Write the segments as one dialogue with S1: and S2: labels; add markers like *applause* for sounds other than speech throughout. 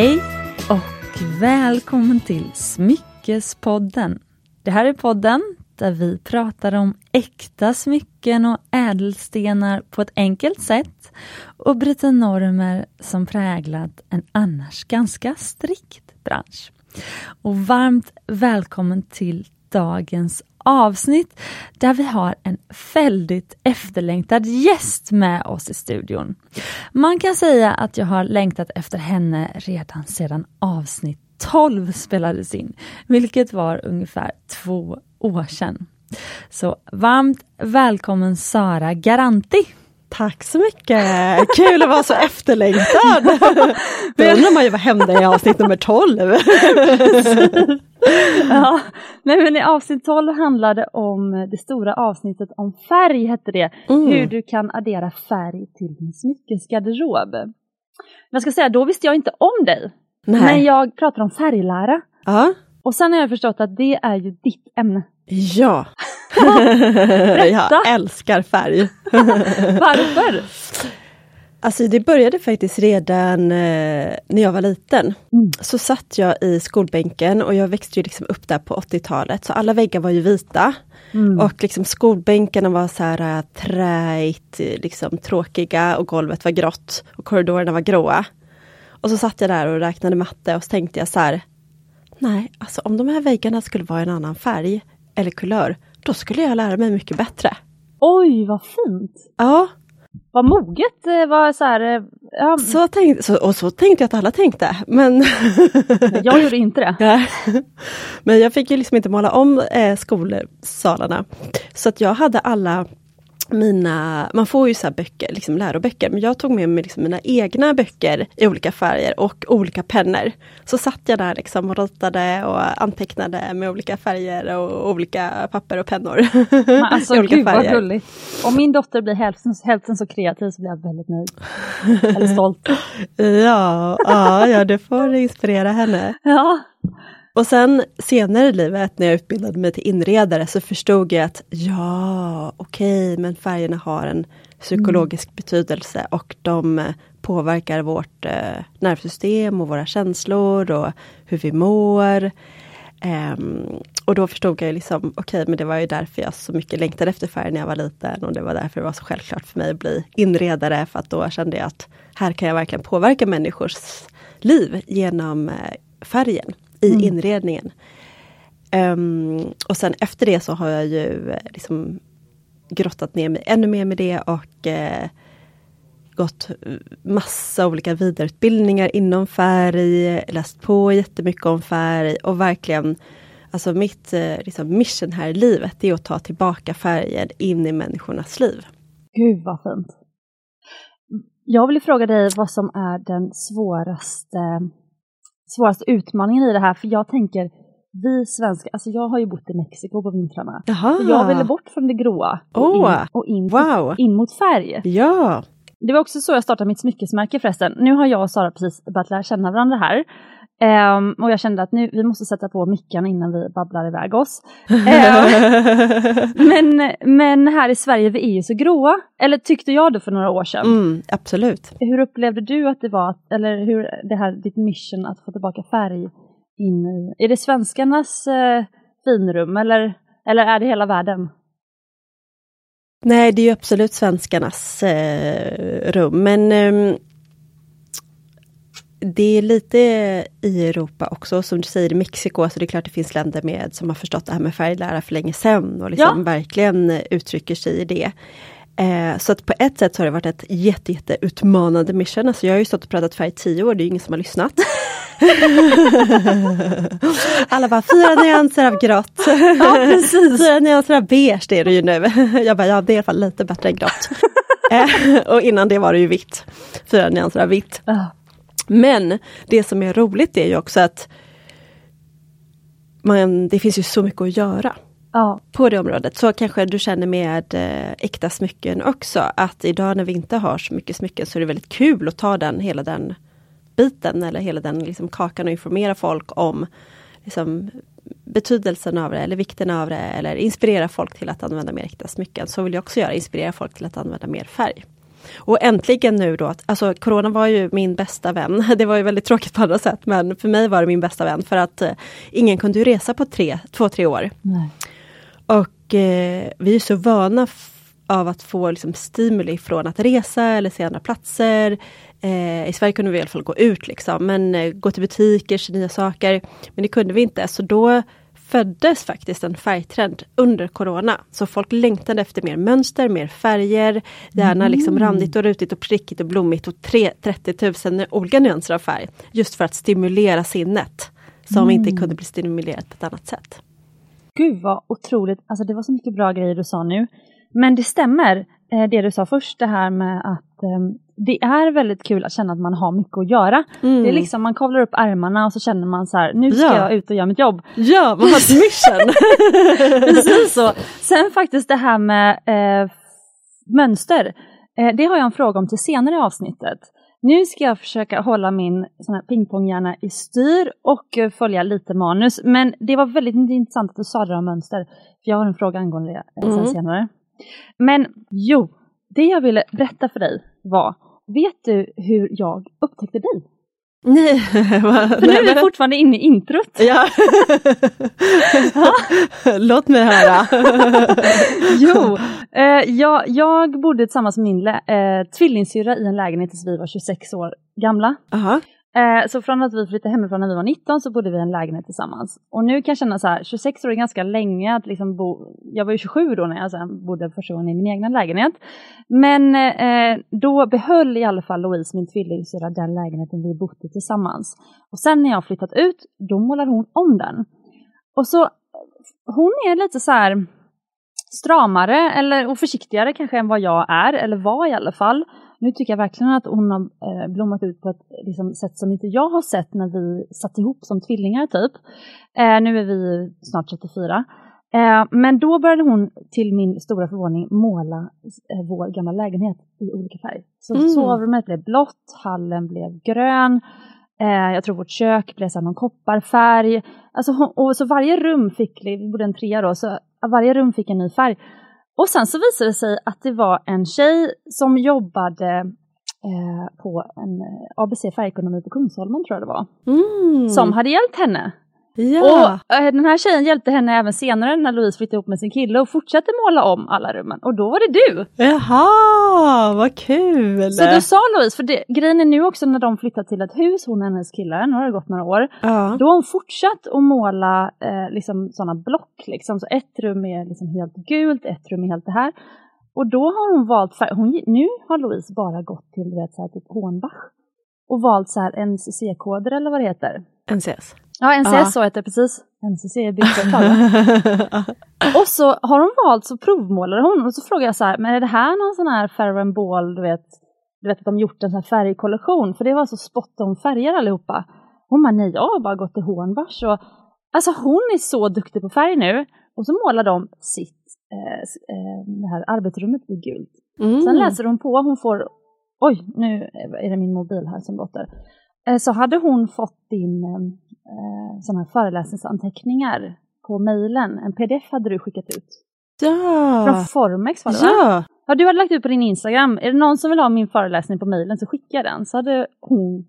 S1: Hej och välkommen till Smyckespodden. Det här är podden där vi pratar om äkta smycken och ädelstenar på ett enkelt sätt och bryter normer som präglat en annars ganska strikt bransch. Och varmt välkommen till dagens avsnitt där vi har en väldigt efterlängtad gäst med oss i studion. Man kan säga att jag har längtat efter henne redan sedan avsnitt 12 spelades in, vilket var ungefär två år sedan. Så varmt välkommen Sara Garanti!
S2: Tack så mycket! Kul att vara så efterlängtad! *laughs* Då undrar man ju vad hände i avsnitt nummer 12? *laughs*
S1: ja, nej men i avsnitt 12 handlade om det stora avsnittet om färg, hette det. Mm. Hur du kan addera färg till din smyckesgarderob. Jag ska säga, då visste jag inte om dig. Nej. Men jag pratar om färglära.
S2: Ja.
S1: Och sen har jag förstått att det är ju ditt ämne.
S2: Ja! *laughs* *laughs* jag älskar färg. *laughs*
S1: Varför?
S2: Alltså det började faktiskt redan eh, när jag var liten. Mm. Så satt jag i skolbänken och jag växte ju liksom upp där på 80-talet så alla väggar var ju vita. Mm. Och liksom skolbänkarna var så här äh, träigt, liksom tråkiga och golvet var grått och korridorerna var gråa. Och så satt jag där och räknade matte och så tänkte jag så här, nej, alltså om de här väggarna skulle vara en annan färg eller kulör, då skulle jag lära mig mycket bättre.
S1: Oj, vad fint!
S2: Ja.
S1: Vad moget, eh, var så här, eh,
S2: ja. så, tänk, så, och så tänkte jag att alla tänkte. Men
S1: jag gjorde inte det. *laughs*
S2: men jag fick ju liksom inte måla om eh, skolsalarna. Så att jag hade alla mina, man får ju så böcker, liksom läroböcker, men jag tog med mig liksom mina egna böcker i olika färger och olika pennor. Så satt jag där liksom och ritade och antecknade med olika färger och olika papper och pennor.
S1: Men alltså *laughs* olika gud färger. vad gulligt! Om min dotter blir hälften, hälften så kreativ så blir jag väldigt nöjd. Eller stolt. *laughs*
S2: ja, ja, ja, du får inspirera henne. *laughs*
S1: Ja.
S2: Och sen senare i livet när jag utbildade mig till inredare så förstod jag att ja, okej, okay, men färgerna har en psykologisk mm. betydelse och de påverkar vårt eh, nervsystem och våra känslor och hur vi mår. Um, och då förstod jag liksom, okej, okay, men det var ju därför jag så mycket längtade efter färg när jag var liten och det var därför det var så självklart för mig att bli inredare för att då kände jag att här kan jag verkligen påverka människors liv genom eh, färgen i mm. inredningen. Um, och sen efter det så har jag ju eh, liksom grottat ner mig ännu mer med det och uh, gått massa olika vidareutbildningar inom färg, läst på jättemycket om färg och verkligen Alltså mitt uh, liksom mission här i livet är att ta tillbaka färgen in i människornas liv.
S1: Gud vad fint! Jag vill fråga dig vad som är den svåraste svåraste utmaningen i det här, för jag tänker vi svenskar, alltså jag har ju bott i Mexiko på vintrarna.
S2: Jaha.
S1: Jag ville bort från det gråa och, oh. in, och in, wow. in mot färg.
S2: Ja.
S1: Det var också så jag startade mitt smyckesmärke förresten. Nu har jag och Sara precis börjat lära känna varandra här. Um, och jag kände att nu, vi måste sätta på mickarna innan vi babblar iväg oss. Um, *laughs* men, men här i Sverige, vi är ju så gråa. Eller tyckte jag det för några år sedan.
S2: Mm, absolut.
S1: Hur upplevde du att det var, eller hur det här, ditt mission att få tillbaka färg in i, är det svenskarnas uh, finrum eller, eller är det hela världen?
S2: Nej, det är ju absolut svenskarnas eh, rum, men eh, det är lite i Europa också, som du säger i Mexiko, så det är klart det finns länder med, som har förstått det här med färglära för länge sedan och liksom ja. verkligen uttrycker sig i det. Eh, så att på ett sätt har det varit ett jätte, jätte utmanande mission. Alltså jag har ju stått och pratat färg i tio år, det är ingen som har lyssnat. *laughs* Alla bara, fyra nyanser av grått.
S1: ja, precis.
S2: Fyra nyanser av beige, det är det ju nu. *laughs* jag bara, ja det är i alla fall lite bättre än grått. *laughs* eh, och innan det var det ju vitt. Fyra nyanser av vitt. Men det som är roligt är ju också att man, det finns ju så mycket att göra.
S1: Ja.
S2: På det området. Så kanske du känner med eh, äkta smycken också. Att idag när vi inte har så mycket smycken så är det väldigt kul att ta den, hela den biten eller hela den liksom, kakan och informera folk om liksom, betydelsen av det eller vikten av det eller inspirera folk till att använda mer äkta smycken. Så vill jag också göra, inspirera folk till att använda mer färg. Och äntligen nu då, alltså corona var ju min bästa vän. *laughs* Det var ju väldigt tråkigt på andra sätt men för mig var det min bästa vän för att eh, ingen kunde ju resa på tre, två, tre år.
S1: Nej.
S2: Och eh, vi är så vana av att få liksom, stimuli från att resa eller se andra platser. Eh, I Sverige kunde vi i alla fall gå ut liksom, men eh, gå till butiker, se nya saker. Men det kunde vi inte, så då föddes faktiskt en färgtrend under Corona. Så folk längtade efter mer mönster, mer färger, gärna
S1: Mm.
S2: liksom randigt och rutigt och prickigt och blommigt och tre, 30 000 olika nyanser av färg. Just för att stimulera sinnet som
S1: Mm.
S2: inte kunde bli stimulerat på ett annat sätt.
S1: Gud vad otroligt, alltså det var så mycket bra grejer du sa nu. Men det stämmer, det du sa först, det här med att eh, det är väldigt kul att känna att man har mycket att göra.
S2: Mm.
S1: Det är liksom, man kavlar upp ärmarna och så känner man så här, nu ska
S2: Ja.
S1: jag ut och göra mitt jobb.
S2: Ja, man har ett mission! *laughs*
S1: Precis så. Sen faktiskt det här med eh, mönster. Eh, det har jag en fråga om till senare i avsnittet. Nu ska jag försöka hålla min sån här pingponghjärna i styr och eh, följa lite manus. Men det var väldigt intressant att du sa det om mönster. För jag har en fråga angående det eh, sen
S2: Mm.
S1: senare. Men jo, det jag ville berätta för dig var, vet du hur jag upptäckte dig?
S2: Nej, *laughs*
S1: För nu är vi fortfarande inne i introt.
S2: Ja. *laughs* Låt mig höra. *laughs*
S1: Jo, eh, jag, jag bodde tillsammans med min eh, tvillingsyrra i en lägenhet tills vi var 26 år gamla.
S2: Aha.
S1: Eh, så från att vi flyttade hemifrån när vi var 19 så bodde vi i en lägenhet tillsammans. Och nu kan jag känna så här, 26 år är ganska länge att liksom bo, jag var ju 27 då när jag sen bodde första gången i min egna lägenhet. Men eh, då behöll i alla fall Louise, min tvillingsyrra, den lägenheten vi bodde tillsammans. Och sen när jag flyttat ut, då målade hon om den. Och så, hon är lite så här stramare eller, och försiktigare kanske än vad jag är, eller var i alla fall. Nu tycker jag verkligen att hon har eh, blommat ut på ett liksom, sätt som inte jag har sett när vi satt ihop som tvillingar typ. Eh, nu är vi snart 34. Eh, men då började hon till min stora förvåning måla eh, vår gamla lägenhet i olika färg. Så
S2: Mm.
S1: sovrummet blev blått, hallen blev grön, eh, jag tror vårt kök blev någon kopparfärg. Alltså, och så varje rum fick, vi bodde en trea då, så varje rum fick en ny färg. Och sen så visade det sig att det var en tjej som jobbade eh, på en eh, ABC Färgekonomi på Kungsholmen tror jag det var,
S2: Mm.
S1: som hade hjälpt henne.
S2: Ja.
S1: Och eh, den här tjejen hjälpte henne även senare när Louise flyttade ihop med sin kille och fortsatte måla om alla rummen. Och då var det du!
S2: Jaha, vad kul!
S1: Så då sa Louise, för det, grejen är nu också när de flyttat till ett hus, hon och hennes kille, nu har det gått några år,
S2: ja.
S1: då har hon fortsatt att måla eh, liksom sådana block. Liksom. Så ett rum är liksom helt gult, ett rum är helt det här. Och då har hon valt färg. Hon, nu har Louise bara gått till du vet, så här, typ Hornbach och valt så här NCC-koder eller vad det heter.
S2: NCS.
S1: Ja, NCS
S2: Ja.
S1: så heter det precis. NCC är byggföretag. va? *laughs* och så har hon valt, så provmålade hon och så frågade jag så här, men är det här någon sån här and Ball, du vet, du vet att de gjort en sån här färgkollektion, för det var så spot on färger allihopa. Hon bara, nej jag har bara gått till Hornbach och alltså hon är så duktig på färg nu. Och så målar de sitt, eh, eh, det här arbetsrummet i gult.
S2: Mm.
S1: Sen läser hon på, hon får, oj nu är det min mobil här som låter. Eh, Så hade hon fått din eh, sådana här föreläsningsanteckningar på mejlen, en pdf hade du skickat ut. Från
S2: Ja!
S1: Formex var det va?
S2: Ja!
S1: Ja, du hade lagt ut på din Instagram, är det någon som vill ha min föreläsning på mejlen så skicka den. Så hade, hon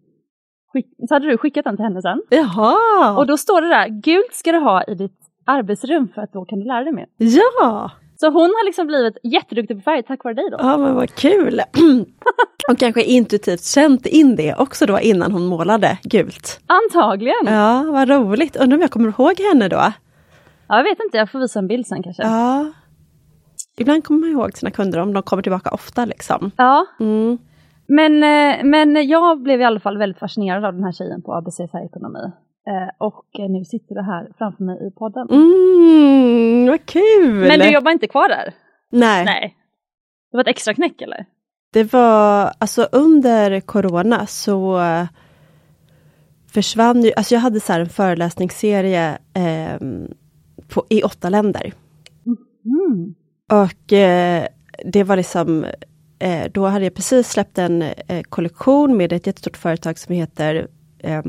S1: så hade du skickat den till henne sen.
S2: Jaha!
S1: Och då står det där, gult ska du ha i ditt arbetsrum för att då kan du lära dig mer.
S2: Ja!
S1: Så hon har liksom blivit jätteduktig på färg tack vare dig då.
S2: Ja men vad kul! *clears throat* och kanske intuitivt känt in det också då innan hon målade gult.
S1: Antagligen. Ja.
S2: Ja, vad roligt. Undrar om jag kommer ihåg henne då?
S1: jag vet inte, jag får visa en bild sen kanske.
S2: Ja. Ibland kommer man ihåg sina kunder om de kommer tillbaka ofta liksom.
S1: Ja,
S2: Mm.
S1: men, eh, men jag blev i alla fall väldigt fascinerad av den här tjejen på ABC Färgekonomi. Eh, och eh, nu sitter du här framför mig i podden.
S2: Mm, vad kul!
S1: Men du jobbar inte kvar där?
S2: Nej,
S1: Nej. Det var ett extra knäck eller?
S2: det var alltså under corona så eh, försvann ju, alltså jag hade så här en föreläsningsserie ehm, på, i åtta länder.
S1: Mm.
S2: Och eh, det var liksom, eh, då hade jag precis släppt en eh, kollektion med ett jättestort företag som heter eh,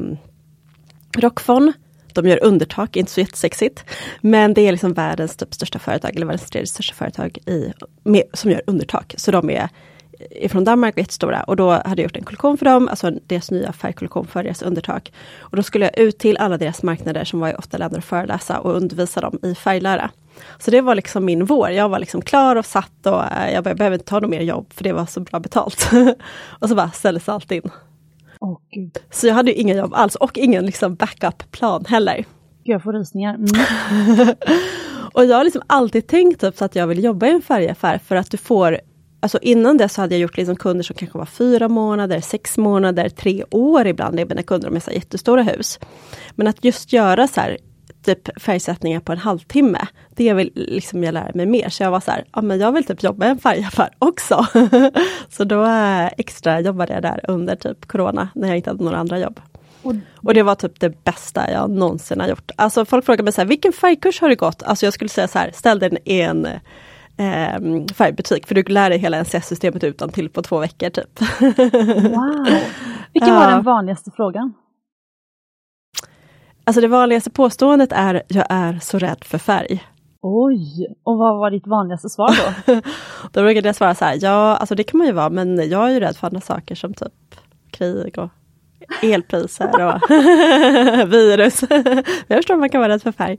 S2: Rockfon. De gör undertak, inte så jättesexigt. Men det är liksom världens typ största företag, eller världens tredje största företag i, med, som gör undertak. Så de är ifrån Danmark och jättestora och då hade jag gjort en kollektion för dem, alltså deras nya färgkollektion för deras undertak. Och då skulle jag ut till alla deras marknader som var i åtta länder och föreläsa och undervisa dem i färglära. Så det var liksom min vår. Jag var liksom klar och satt och eh, jag behövde inte ta något mer jobb för det var så bra betalt. *laughs* och så bara ställdes allt in.
S1: Oh, Gud.
S2: Så jag hade ju ingen jobb alls och ingen liksom backup-plan heller.
S1: Jag får rysningar. Mm. *laughs*
S2: och jag har liksom alltid tänkt typ så att jag vill jobba i en färgaffär för att du får Alltså innan det så hade jag gjort liksom kunder som kanske var fyra månader, sex månader, tre år ibland. Det är mina kunder med så jättestora hus. Men att just göra så här typ färgsättningar på en halvtimme. Det vill liksom jag lära mig mer. Så jag var så här, ja men jag vill typ jobba i en färgaffär också. *laughs* så då äh, extra jobbade jag där under typ Corona när jag inte hade några andra jobb. Och, och det var typ det bästa jag någonsin har gjort. Alltså folk frågar mig så här, vilken färgkurs har du gått? Alltså jag skulle säga så här, ställ dig i en eh, färgbutik för du lär dig hela NCS-systemet utan till på två veckor typ. *laughs*
S1: wow! Vilken var den vanligaste frågan?
S2: Alltså det vanligaste påståendet är jag är så rädd för färg.
S1: Oj, och vad var ditt vanligaste svar då? *laughs*
S2: då brukade jag svara så här, ja alltså det kan man ju vara men jag är ju rädd för andra saker som typ krig och elpriser och *laughs* virus. *laughs* jag förstår att man kan vara rädd för färg.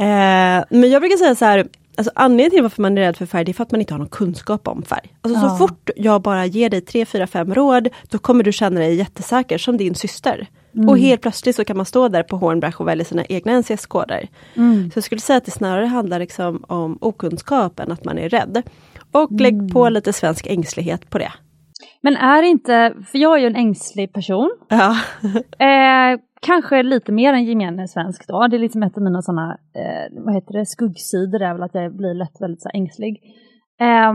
S2: eh, men jag brukar säga så här, Alltså anledningen till varför man är rädd för färg, det är för att man inte har någon kunskap om färg. Alltså ja. så fort jag bara ger dig tre, fyra, fem råd, då kommer du känna dig jättesäker som din syster. Mm. Och helt plötsligt så kan man stå där på Hornbach och välja sina egna NCS-koder. Mm. Så jag skulle säga att det snarare handlar liksom om okunskap än att man är rädd. Och mm. lägg på lite svensk ängslighet på det.
S1: Men är inte, för jag är ju en ängslig person.
S2: Ja. *laughs*
S1: eh, kanske lite mer än gemene svensk då. Det är liksom ett av mina sådana, eh, vad heter det, skuggsidor är väl att jag blir lätt väldigt så ängslig. Eh,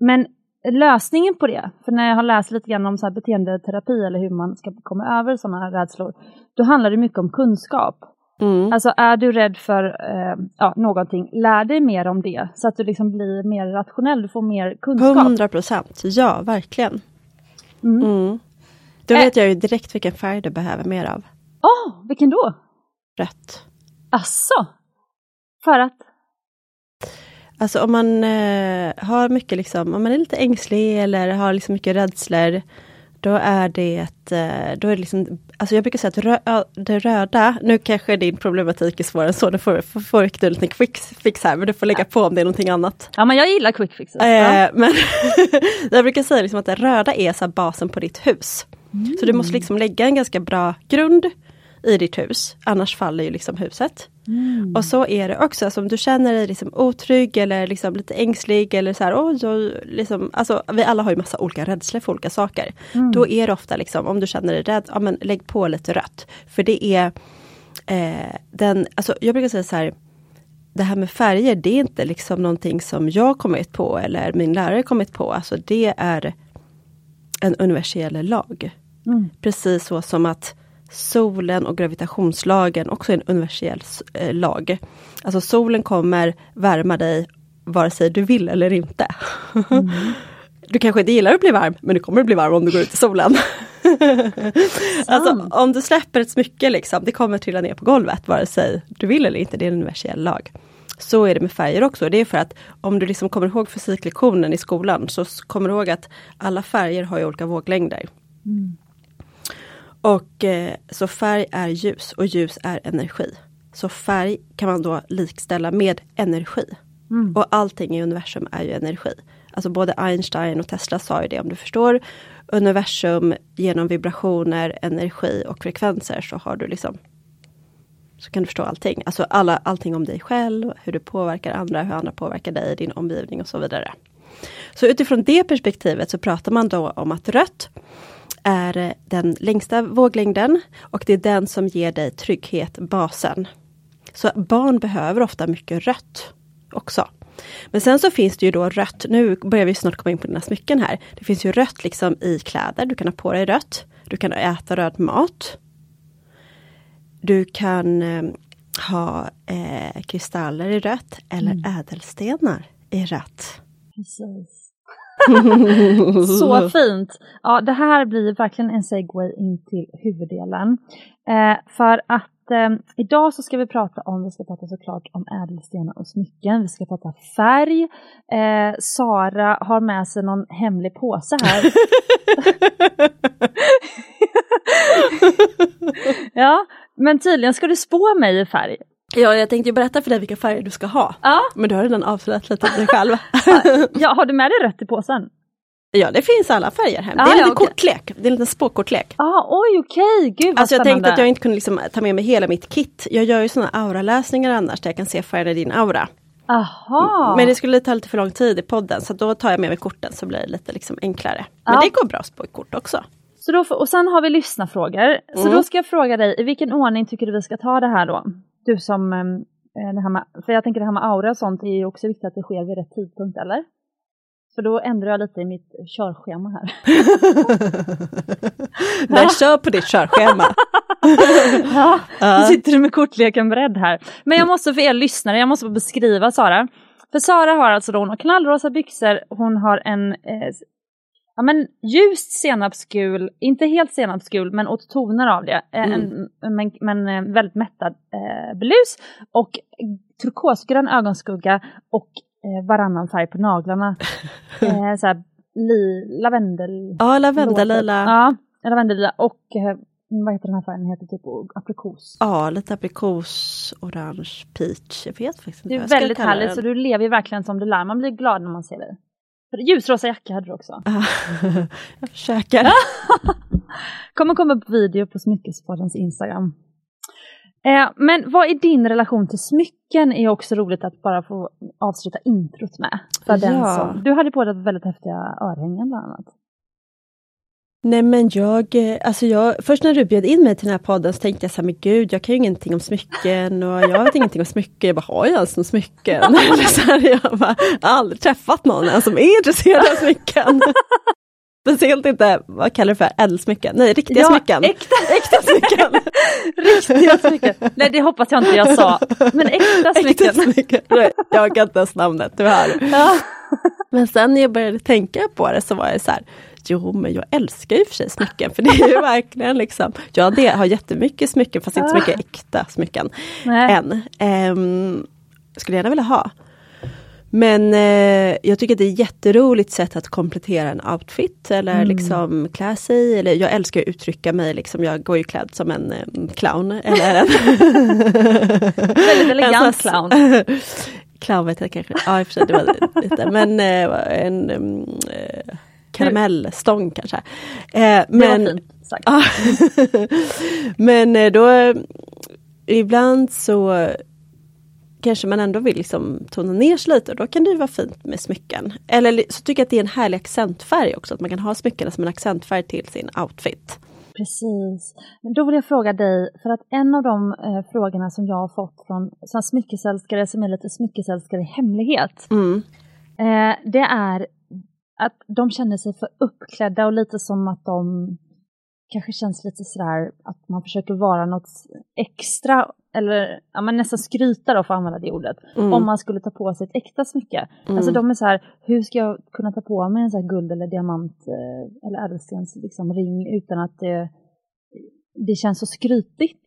S1: men lösningen på det, för när jag har läst lite grann om så här beteendeterapi eller hur man ska komma över sådana här rädslor, då handlar det mycket om kunskap. Mm. Alltså är du rädd för eh, ja, någonting, lär dig mer om det så att du liksom blir mer rationell, du får mer kunskap.
S2: 100 procent, ja verkligen. Mm. Mm. Då vet jag ju direkt vilken färg du behöver mer av.
S1: Åh, oh, vilken då?
S2: Rött.
S1: Asså? För att?
S2: Alltså om man eh, har mycket liksom, om man är lite ängslig eller har liksom mycket rädslor, då är det, eh, då är det liksom, alltså jag brukar säga att rö, det röda, nu kanske din problematik är svårare än så, du får, får, får du en liten quick fix här, men du får lägga på om det är någonting annat.
S1: Ja men jag gillar quick fixes.
S2: Eh, men *laughs* jag brukar säga liksom att det röda är så basen på ditt hus. Mm. Så du måste liksom lägga en ganska bra grund i ditt hus, annars faller ju liksom huset. Mm. Och så är det också, alltså, om du känner dig liksom otrygg eller liksom lite ängslig eller så här, oj, oj, liksom, alltså, vi alla har ju massa olika rädslor för olika saker. Mm. Då är det ofta liksom, om du känner dig rädd, ja men lägg på lite rött. För det är eh, den, alltså jag brukar säga så här, det här med färger, det är inte liksom någonting som jag kommit på eller min lärare kommit på. Alltså det är en universell lag. Mm. Precis så som att solen och gravitationslagen också är en universell eh, lag. Alltså solen kommer värma dig vare sig du vill eller inte. Mm. *laughs* Du kanske inte gillar att bli varm, men du kommer att bli varm om du går ut i solen. *laughs* alltså om du släpper ett smycke, liksom, det kommer trilla ner på golvet vare sig du vill eller inte, det är en universell lag. Så är det med färger också. Det är för att om du liksom kommer ihåg fysiklektionen i skolan så kommer du ihåg att alla färger har olika våglängder. Mm. Och eh, så färg är ljus och ljus är energi. Så färg kan man då likställa med energi. Mm. Och allting i universum är ju energi. Alltså både Einstein och Tesla sa ju det, om du förstår universum genom vibrationer, energi och frekvenser så har du liksom så kan du förstå allting. Alltså alla, allting om dig själv, hur du påverkar andra, hur andra påverkar dig, din omgivning och så vidare. Så utifrån det perspektivet så pratar man då om att rött är den längsta våglängden och det är den som ger dig trygghet, basen. Så barn behöver ofta mycket rött också. Men sen så finns det ju då rött, nu börjar vi snart komma in på dina smycken här. Det finns ju rött liksom i kläder, du kan ha på dig rött. Du kan äta röd mat. Du kan eh, ha eh, kristaller i rött eller mm. ädelstenar i rött.
S1: Precis. *laughs* så fint! Ja, det här blir verkligen en segway in till huvuddelen. Eh, för att eh, idag så ska vi prata om, vi ska prata såklart om ädelstenar och smycken, vi ska prata färg. Eh, Sara har med sig någon hemlig påse här. *laughs* *laughs* ja, men tydligen ska du spå mig i färg.
S2: Ja, jag tänkte berätta för dig vilka färger du ska ha.
S1: Ja.
S2: Men du har redan avslöjat lite dig själv. *laughs*
S1: ja, har du med dig rött i påsen?
S2: Ja, det finns alla färger här.
S1: Ah,
S2: det är en liten
S1: okay.
S2: kortlek, det är en liten spåkortlek.
S1: Ah, oj, okej, okay. gud vad
S2: Alltså jag
S1: spännande.
S2: tänkte att jag inte kunde liksom ta med mig hela mitt kit. Jag gör ju sådana auraläsningar annars där jag kan se färgerna i din aura.
S1: Aha.
S2: Men det skulle ta lite för lång tid i podden så då tar jag med mig korten så blir det lite liksom enklare. Men
S1: Ja.
S2: det går bra att spå i kort också.
S1: Så då, och sen har vi lyssnarfrågor. Så
S2: Mm.
S1: då ska jag fråga dig, i vilken ordning tycker du vi ska ta det här då? Du som, eh, det här med, för jag tänker det här med aura och sånt är ju också viktigt att det sker vid rätt tidpunkt, eller? Så då ändrar jag lite i mitt körschema här. *laughs*
S2: Nej, kör på ditt körschema. *laughs*
S1: Ja. nu sitter du med kortleken beredd här. Men jag måste för er lyssnare, jag måste beskriva Sara. För Sara har alltså då, hon har knallrosa byxor, hon har en eh, ja, men ljust senapsgul, inte helt senapsgul men åt toner av det, eh, en, men, men eh, väldigt mättad eh, blus och turkosgrön ögonskugga och eh, varannan färg på naglarna. *laughs* eh, så här, li, lavendel...
S2: Ja, lavendellila.
S1: Ja, lavendellila och eh, vad heter den här färgen? Den heter typ aprikos.
S2: Ja, lite aprikos, orange, peach. Jag vet faktiskt inte
S1: Det är väldigt härligt, så du lever ju verkligen som du lär. Man blir glad när man ser dig. Ljusrosa jacka hade du också. *laughs*
S2: jag försöker. *laughs*
S1: kommer komma upp video på Smyckespoddens Instagram. Eh, men vad är din relation till smycken? är också roligt att bara få avsluta introt med. För den
S2: Ja.
S1: som, du hade på dig väldigt häftiga örhängen bland annat.
S2: Nej men jag, eh, alltså jag, först när du bjöd in mig till den här podden så tänkte jag så här, men gud jag kan ju ingenting om smycken och jag vet ingenting om smycken. Jag bara, har jag ens någon smycken? *laughs* Eller så här, jag bara, har aldrig träffat någon som är intresserad av smycken. *laughs* Speciellt inte, vad kallar du för, ädelsmycken? Nej, riktiga
S1: Ja,
S2: smycken.
S1: äkta, *laughs*
S2: Äkta smycken.
S1: riktiga smycken. Nej det hoppas jag inte jag sa. Men äkta smycken.
S2: Äkta smycken. Jag kan inte ens namnet, tyvärr.
S1: Ja.
S2: Men sen när jag började tänka på det så var jag så här, jo men jag älskar ju för sig smycken för det är ju *laughs* verkligen liksom, jag det- har jättemycket smycken fast inte så mycket äkta smycken
S1: Nej.
S2: än. Ehm, skulle gärna vilja ha. Men eh, jag tycker att det är ett jätteroligt sätt att komplettera en outfit eller
S1: Mm.
S2: liksom klä sig. Eller jag älskar att uttrycka mig, liksom, jag går ju klädd som en eh, clown. Eller en *laughs*
S1: Väldigt elegant clown. *laughs*
S2: clown vet jag kanske, ja i och för sig det var lite, men eh, en eh, karamellstång kanske. Eh, men. Ja. *laughs* men eh, då ibland så kanske man ändå vill liksom tona ner sig lite och då kan det ju vara fint med smycken. Eller så tycker jag att det är en härlig accentfärg också, att man kan ha smyckena som en accentfärg till sin outfit.
S1: Precis. Men då vill jag fråga dig, för att en av de eh, frågorna som jag har fått från såna smyckesälskare som är lite smyckesälskare i hemlighet,
S2: Mm.
S1: eh, det är att de känner sig för uppklädda och lite som att de kanske känns lite sådär att man försöker vara något extra eller ja, men nästan skryta då för att använda det ordet.
S2: Mm.
S1: Om man skulle ta på sig ett äkta smycke.
S2: Mm.
S1: Alltså de är så här, hur ska jag kunna ta på mig en så här guld eller diamant eh, eller ädelstens liksom, ring utan att det, det känns så skrytigt?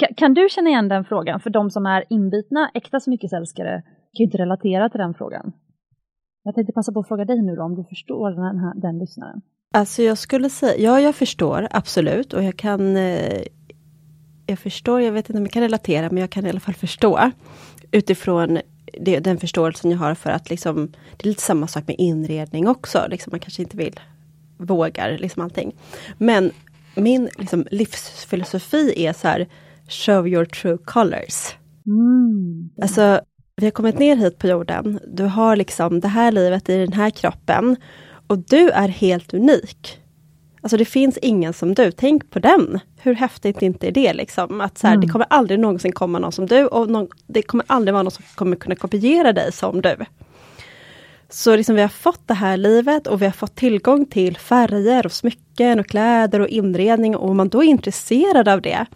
S1: Ka- kan du känna igen den frågan? För de som är inbitna äkta smyckesälskare kan ju inte relatera till den frågan. Jag tänkte passa på att fråga dig nu då, om du förstår den, här, den lyssnaren.
S2: Alltså jag skulle säga, ja jag förstår absolut och jag kan eh, Jag förstår, jag vet inte om jag kan relatera men jag kan i alla fall förstå utifrån det, den förståelsen jag har för att liksom Det är lite samma sak med inredning också, liksom man kanske inte vill Vågar liksom allting. Men min liksom, livsfilosofi är så här Show your true colors.
S1: Mm.
S2: Alltså, vi har kommit ner hit på jorden. Du har liksom det här livet i den här kroppen. Och du är helt unik. Alltså det finns ingen som du. Tänk på den. Hur häftigt inte är det liksom? Att så här,
S1: Mm.
S2: Det kommer aldrig någonsin komma någon som du och någon, det kommer aldrig vara någon som kommer kunna kopiera dig som du. Så liksom vi har fått det här livet och vi har fått tillgång till färger och smycken och kläder och inredning och om man då är intresserad av det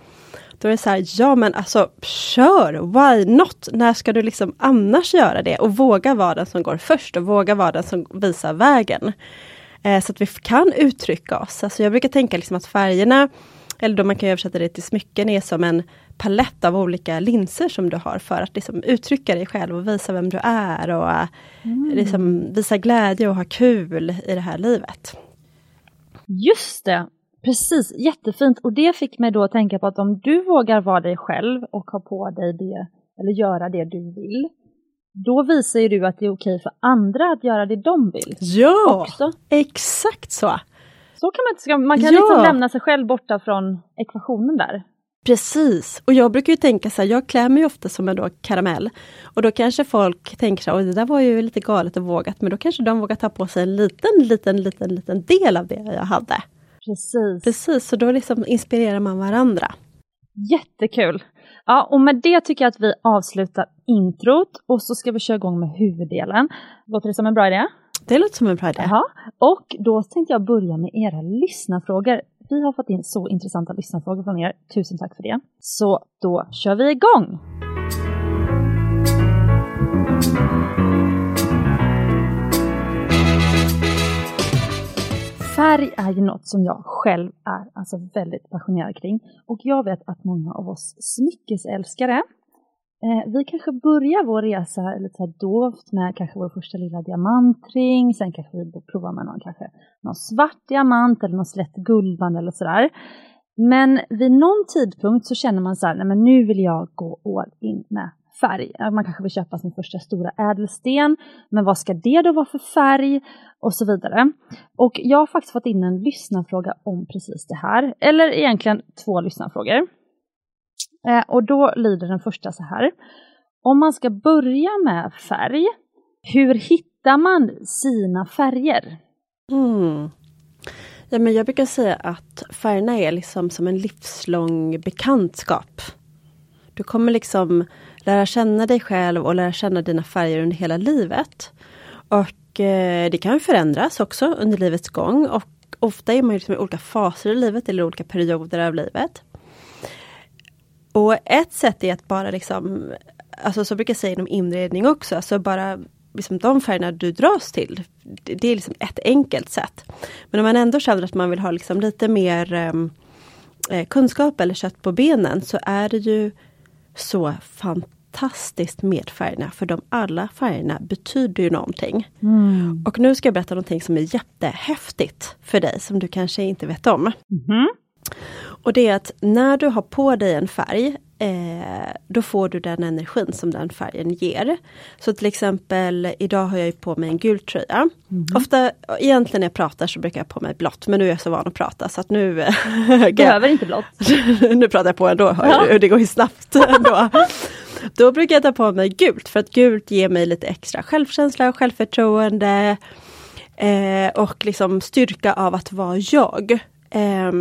S2: då är det så här, ja men alltså kör, why not? När ska du liksom annars göra det? Och våga vara den som går först och våga vara den som visar vägen. Eh, så att vi kan uttrycka oss. Alltså jag brukar tänka liksom att färgerna, eller då man kan översätta det till smycken, är som en palett av olika linser som du har för att liksom uttrycka dig själv och visa vem du är och mm. liksom visa glädje och ha kul i det här livet.
S1: Just det! Precis, jättefint. Och det fick mig då att tänka på att om du vågar vara dig själv och ha på dig det, eller göra det du vill, då visar ju du att det är okej för andra att göra det de vill.
S2: Ja, också. exakt så!
S1: Så kan man, man kan ja. liksom lämna sig själv borta från ekvationen där.
S2: Precis, och jag brukar ju tänka så här, jag klär mig ofta som en då karamell. Och då kanske folk tänker så här, det där var ju lite galet och vågat, men då kanske de vågar ta på sig en liten, liten, liten, liten del av det jag hade.
S1: Precis.
S2: Precis, så då liksom inspirerar man varandra.
S1: Jättekul! Ja, och med det tycker jag att vi avslutar introt och så ska vi köra igång med huvuddelen. Låter det som en bra idé?
S2: Det låter som en bra idé.
S1: Jaha. Och då tänkte jag börja med era lyssnarfrågor. Vi har fått in så intressanta lyssnarfrågor från er. Tusen tack för det. Så då kör vi igång! Färg är ju något som jag själv är alltså väldigt passionerad kring. Och jag vet att många av oss smyckesälskare Eh, vi kanske börjar vår resa lite dovt med kanske vår första lilla diamantring, sen kanske vi provar med någon, kanske någon svart diamant eller någon slätt guldband eller sådär. Men vid någon tidpunkt så känner man så här, nej men nu vill jag gå all in med färg. Eh, man kanske vill köpa sin första stora ädelsten, men vad ska det då vara för färg? Och så vidare. Och jag har faktiskt fått in en lyssnarfråga om precis det här, eller egentligen två lyssnarfrågor. Eh, och då lyder den första så här. Om man ska börja med färg, hur hittar man sina färger?
S2: Mm. Ja, men jag brukar säga att färgerna är liksom som en livslång bekantskap. Du kommer liksom lära känna dig själv och lära känna dina färger under hela livet. Och eh, det kan förändras också under livets gång och ofta är man liksom i olika faser i livet eller olika perioder av livet. Och ett sätt är att bara liksom, alltså så brukar jag säga inom inredning också, alltså bara liksom de färgerna du dras till. Det är liksom ett enkelt sätt. Men om man ändå känner att man vill ha liksom lite mer ehm, eh, kunskap eller kött på benen så är det ju så fantastiskt med färgerna. För de alla färgerna betyder ju någonting. Mm. Och nu ska jag berätta någonting som är jättehäftigt för dig som du kanske inte vet om.
S1: Mm.
S2: Och det är att när du har på dig en färg eh, då får du den energin som den färgen ger. Så till exempel idag har jag på mig en gul tröja. Mm. Ofta, egentligen när jag pratar så brukar jag på mig blått men nu är jag så van att prata så att nu... *laughs*
S1: Behöver inte blått. *laughs*
S2: nu pratar jag på ändå, ja. det går ju snabbt ändå. *laughs* Då brukar jag ta på mig gult för att gult ger mig lite extra självkänsla och självförtroende. Eh, och liksom styrka av att vara jag. Eh,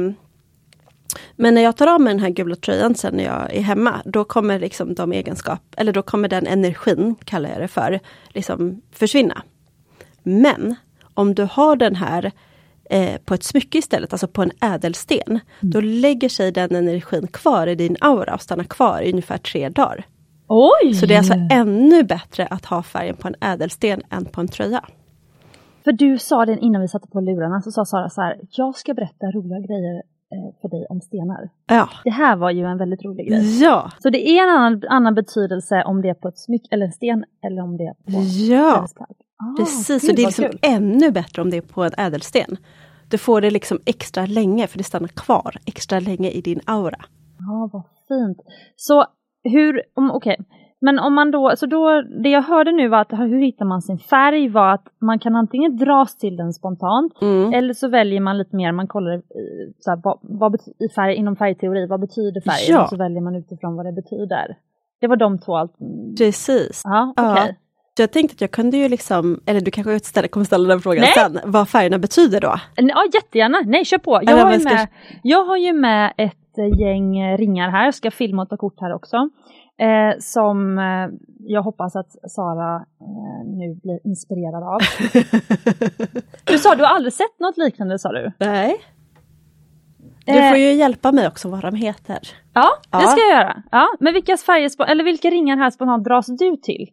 S2: men när jag tar av mig den här gula tröjan sen när jag är hemma, då kommer liksom de egenskap, eller då kommer den energin, kallar jag det för, liksom försvinna. Men om du har den här eh, på ett smycke istället, alltså på en ädelsten, mm. då lägger sig den energin kvar i din aura och stannar kvar i ungefär tre dagar.
S1: Oj!
S2: Så det är alltså ännu bättre att ha färgen på en ädelsten än på en tröja.
S1: För du sa det innan vi satte på lurarna, så sa Sara så här, jag ska berätta roliga grejer Eh, för dig om stenar.
S2: Ja.
S1: Det här var ju en väldigt rolig grej.
S2: Ja.
S1: Så det är en annan, annan betydelse om det är på ett smyck eller en sten eller om det är på
S2: ja. Ah, Precis, och det är liksom kul. ännu bättre om det är på en ädelsten. Du får det liksom extra länge för det stannar kvar extra länge i din aura.
S1: Ja, vad fint. Så hur, okej, okay. Men om man då, så då, det jag hörde nu var att hur hittar man sin färg var att man kan antingen dras till den spontant mm. eller så väljer man lite mer, man kollar så här, vad, vad i färg, inom färgteori, vad betyder färgen? Ja. Och så väljer man utifrån vad det betyder. Det var de två allt.
S2: Precis.
S1: Ja, okay. ja.
S2: Så jag tänkte att jag kunde ju liksom, eller du kanske ställa, kommer ställa den frågan Nej. sen, vad färgerna betyder då?
S1: Ja jättegärna, nej kör på. Jag, har, ju med, jag har ju med ett gäng ringar här, jag ska filma och ta kort här också eh, som eh, jag hoppas att Sara eh, nu blir inspirerad av. *laughs* du sa du har aldrig sett något liknande sa du?
S2: Nej. Du får ju hjälpa mig också vad de heter.
S1: Ja, det ja. ska jag göra. Ja, men vilka färger, eller vilka ringar här spontant dras du till?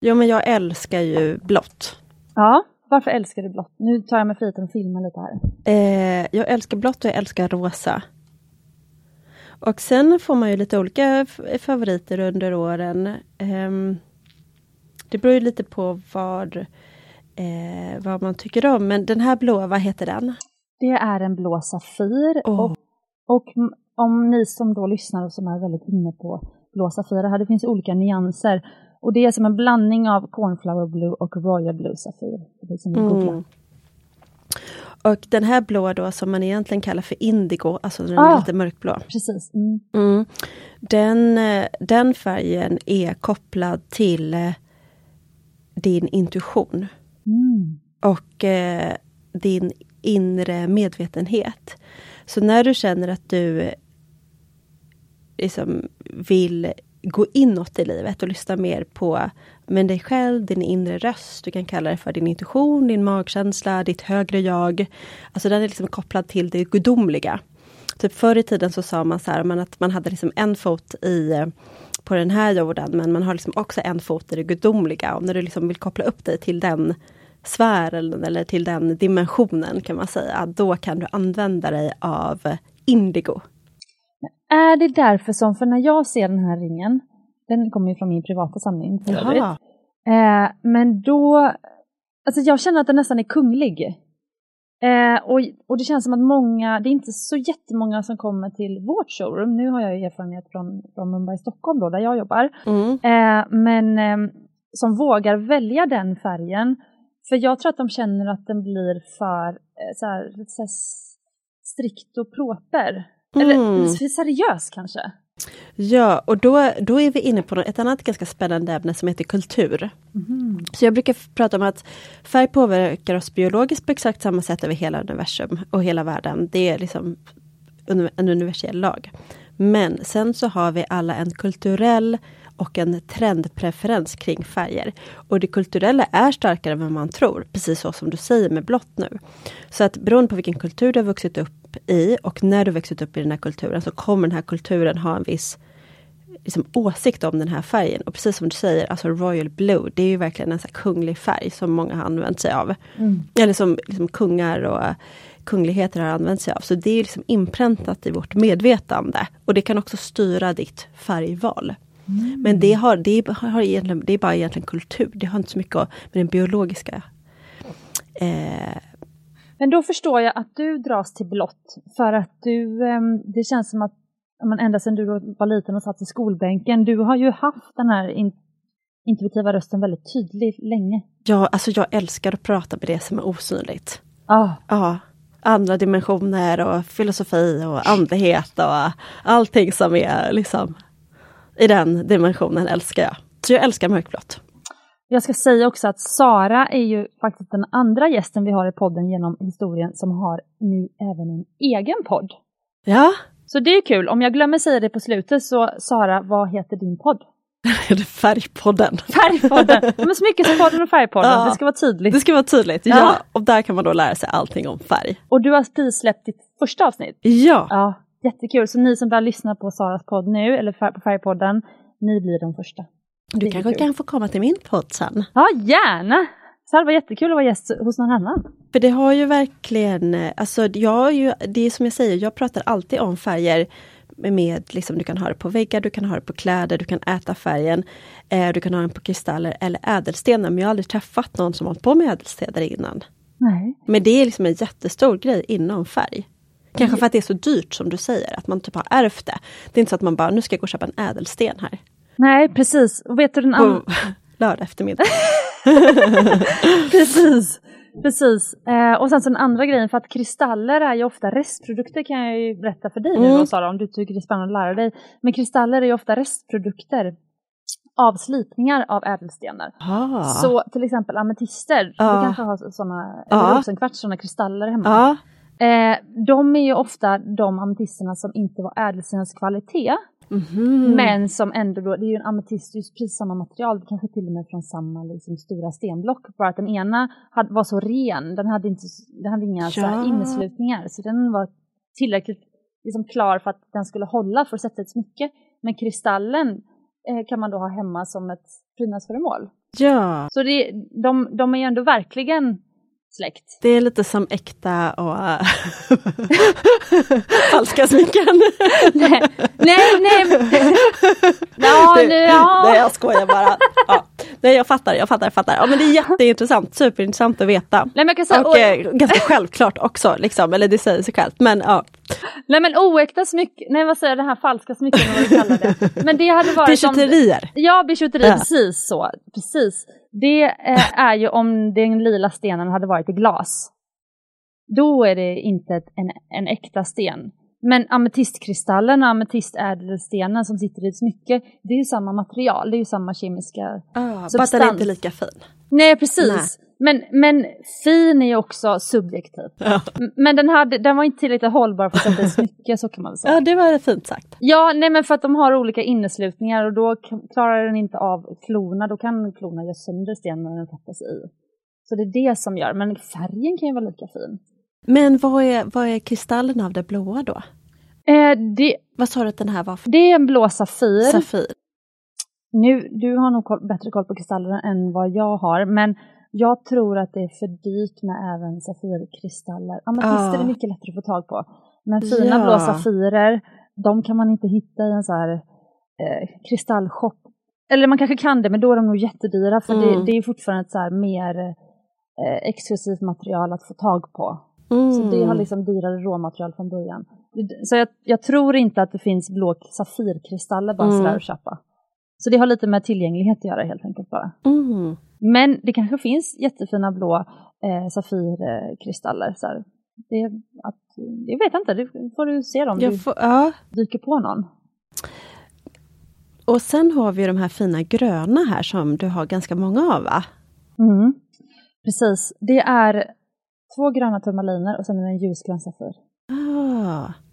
S2: Jo men jag älskar ju blått.
S1: Ja, varför älskar du blått? Nu tar jag mig friheten att filma lite här.
S2: Eh, jag älskar blått och jag älskar rosa. Och sen får man ju lite olika favoriter under åren. Um, det beror ju lite på vad, eh, vad man tycker om. Men den här blå, vad heter den?
S1: Det är en blå Safir. Oh. Och, och om ni som då lyssnar och som är väldigt inne på blå Safirer här, det finns olika nyanser. Och det är som en blandning av Cornflower Blue och Royal Blue Safir. Det är som mm.
S2: Och den här blå då som man egentligen kallar för indigo, alltså den ah, är lite mörkblå.
S1: Precis. Mm.
S2: Mm. Den, eh, den färgen är kopplad till eh, din intuition.
S1: Mm.
S2: Och eh, din inre medvetenhet. Så när du känner att du liksom vill gå inåt i livet och lyssna mer på men dig själv, din inre röst. Du kan kalla det för din intuition, din magkänsla, ditt högre jag. Alltså den är liksom kopplad till det gudomliga. Typ förr i tiden så sa man så här, att man hade liksom en fot i eh, på den här jorden, men man har liksom också en fot i det gudomliga. Och när du liksom vill koppla upp dig till den sfären eller till den dimensionen kan man säga, då kan du använda dig av indigo.
S1: Är det därför som, för när jag ser den här ringen, den kommer ju från min privata samling eh, men då, alltså jag känner att den nästan är kunglig. Eh, och, och det känns som att många, det är inte så jättemånga som kommer till vårt showroom. Nu har jag erfarenhet från, från Mumbai, Stockholm då, där jag jobbar.
S2: Mm.
S1: Eh, men eh, som vågar välja den färgen. För jag tror att de känner att den blir för eh, så här, så här strikt och proper. Eller mm. för seriös kanske.
S2: Ja, och då, då är vi inne på ett annat ganska spännande ämne som heter kultur.
S1: Mm.
S2: Så jag brukar prata om att färg påverkar oss biologiskt på exakt samma sätt över hela universum och hela världen. Det är liksom en universell lag. Men sen så har vi alla en kulturell och en trendpreferens kring färger. Och det kulturella är starkare än vad man tror, precis så som du säger med blått nu. Så att beroende på vilken kultur du har vuxit upp i och när du vuxit upp i den här kulturen så kommer den här kulturen ha en viss liksom, åsikt om den här färgen. Och precis som du säger, alltså Royal Blue, det är ju verkligen en så kunglig färg som många har använt sig av.
S1: Mm.
S2: Eller som liksom, kungar och kungligheter har använt sig av. Så det är liksom inpräntat i vårt medvetande. Och det kan också styra ditt färgval.
S1: Mm.
S2: Men det, har, det, har egentligen, det är bara egentligen kultur. Det har inte så mycket med den biologiska eh,
S1: men då förstår jag att du dras till blått för att du, ehm, det känns som att men ända sedan du var liten och satt i skolbänken, du har ju haft den här in, intuitiva rösten väldigt tydlig länge.
S2: Ja, alltså jag älskar att prata med det som är osynligt.
S1: Ah.
S2: Ja. Andra dimensioner och filosofi och andlighet och allting som är liksom i den dimensionen älskar jag. Så jag älskar mörkblått.
S1: Jag ska säga också att Sara är ju faktiskt den andra gästen vi har i podden genom historien som har nu även en egen podd.
S2: Ja.
S1: Så det är kul. Om jag glömmer säga det på slutet så Sara, vad heter din podd? *laughs*
S2: Färgpodden.
S1: Färgpodden! *laughs* Men Smyckespodden och Färgpodden, ja. det ska vara tydligt.
S2: Det ska vara tydligt, ja. ja. Och där kan man då lära sig allting om färg.
S1: Och du har släppt ditt första avsnitt.
S2: Ja.
S1: ja. Jättekul, så ni som börjar lyssna på Saras podd nu, eller på Färgpodden, ni blir de första.
S2: Du kanske kul. kan få komma till min podd sen?
S1: Ja, gärna! Så det var jättekul att vara gäst hos någon annan.
S2: För det har ju verkligen, alltså jag ju, det är som jag säger, jag pratar alltid om färger med, liksom, du kan ha det på väggar, du kan ha det på kläder, du kan äta färgen, eh, du kan ha den på kristaller eller ädelstenar. Men jag har aldrig träffat någon som har på med ädelstenar innan.
S1: Nej.
S2: Men det är liksom en jättestor grej inom färg. Kanske för att det är så dyrt som du säger, att man typ har ärvt det. Det är inte så att man bara, nu ska jag gå och köpa en ädelsten här.
S1: Nej, precis. Och vet du den andra...
S2: lördag eftermiddag. *laughs* *laughs*
S1: precis. Precis. Eh, och sen så den andra grejen, för att kristaller är ju ofta restprodukter kan jag ju berätta för dig mm. nu Sara, om du tycker det är spännande att lära dig. Men kristaller är ju ofta restprodukter av slipningar av ädelstenar.
S2: Ah.
S1: Så till exempel ametister, ah. du kanske har sådana, eller ah. rosenkvarts, sådana kristaller hemma.
S2: Ah.
S1: Eh, de är ju ofta de ametisterna som inte var ädelstenens kvalitet.
S2: Mm.
S1: Men som ändå då, det är ju en ametist, det är precis samma material, kanske till och med från samma liksom, stora stenblock. Bara att den ena hade, var så ren, den hade, inte, den hade inga ja. så inneslutningar. Så den var tillräckligt liksom, klar för att den skulle hålla för att sätta ett smycke. Men kristallen eh, kan man då ha hemma som ett prydnadsföremål.
S2: Ja.
S1: Så det, de, de är ju ändå verkligen släkt.
S2: Det är lite som äkta och *laughs* falska smycken.
S1: nej, nej, nej. Ja, *laughs* nu, ja.
S2: Nej jag skojar bara. Ja. Nej jag fattar, jag fattar, jag fattar. Ja, men det är jätteintressant, superintressant att veta.
S1: Nej, men kan säga,
S2: Och eh, ganska självklart också, liksom. eller det säger sig självt. Men ja,
S1: nej men oäkta smycken, nej vad säger jag, det här falska smycken vad du kallar det. Men det hade varit om...
S2: bijouterier.
S1: Ja, bijouteri,
S2: Ja.
S1: precis så. Precis. Det eh, är ju om den lila stenen hade varit i glas. Då är det inte en, en äkta sten. Men ametistkristallen och ametistädelstenen som sitter i ett smycke, det är ju samma material, det är ju samma kemiska...
S2: Ah, bara att den är
S1: Substans.
S2: inte lika fin.
S1: Nej, precis. Men, men fin är ju också subjektiv.
S2: Ja.
S1: Men den, hade, den var inte tillräckligt hållbar för att sätta i smycke, så kan man väl säga.
S2: ja, det var fint sagt.
S1: Ja, nej men för att de har olika inneslutningar och då klarar den inte av klorna, då kan klorna göra sönder stenen när den tappas i. Så det är det som gör, men färgen kan ju vara lika fin.
S2: Men vad är, vad är kristallen av det blåa då?
S1: Eh, det,
S2: Vad sa du att den här var för
S1: det är en blå safir.
S2: safir?
S1: Nu, du har nog koll, bättre koll på kristallerna än vad jag har, men jag tror att det är för dyrt med även safirkristaller. Ametist är det
S2: Ah.
S1: mycket lättare att få tag på. Men fina
S2: Ja.
S1: blå safirer, de kan man inte hitta i en så här eh, kristallshop. Eller man kanske kan det, men då är de nog jättedyra för det,
S2: Mm.
S1: det är fortfarande ett så här mer eh, exklusivt material att få tag på.
S2: Mm.
S1: Så det har liksom dyrare råmaterial från början. Det- Så jag, jag tror inte att det finns blå safirkristaller bara
S2: Mm.
S1: sådär att köpa. Så det har lite med tillgänglighet att göra helt enkelt bara.
S2: Mm.
S1: Men det kanske finns jättefina blå eh, safirkristaller. Så här. Det, att, jag vet inte, det får du se om du
S2: får, ja.
S1: dyker på någon.
S2: Och sen har vi de här fina gröna här som du har ganska många av va?
S1: Mm. Precis, det är två gröna turmaliner och sen är det en ljusgrön safir.
S2: Ah.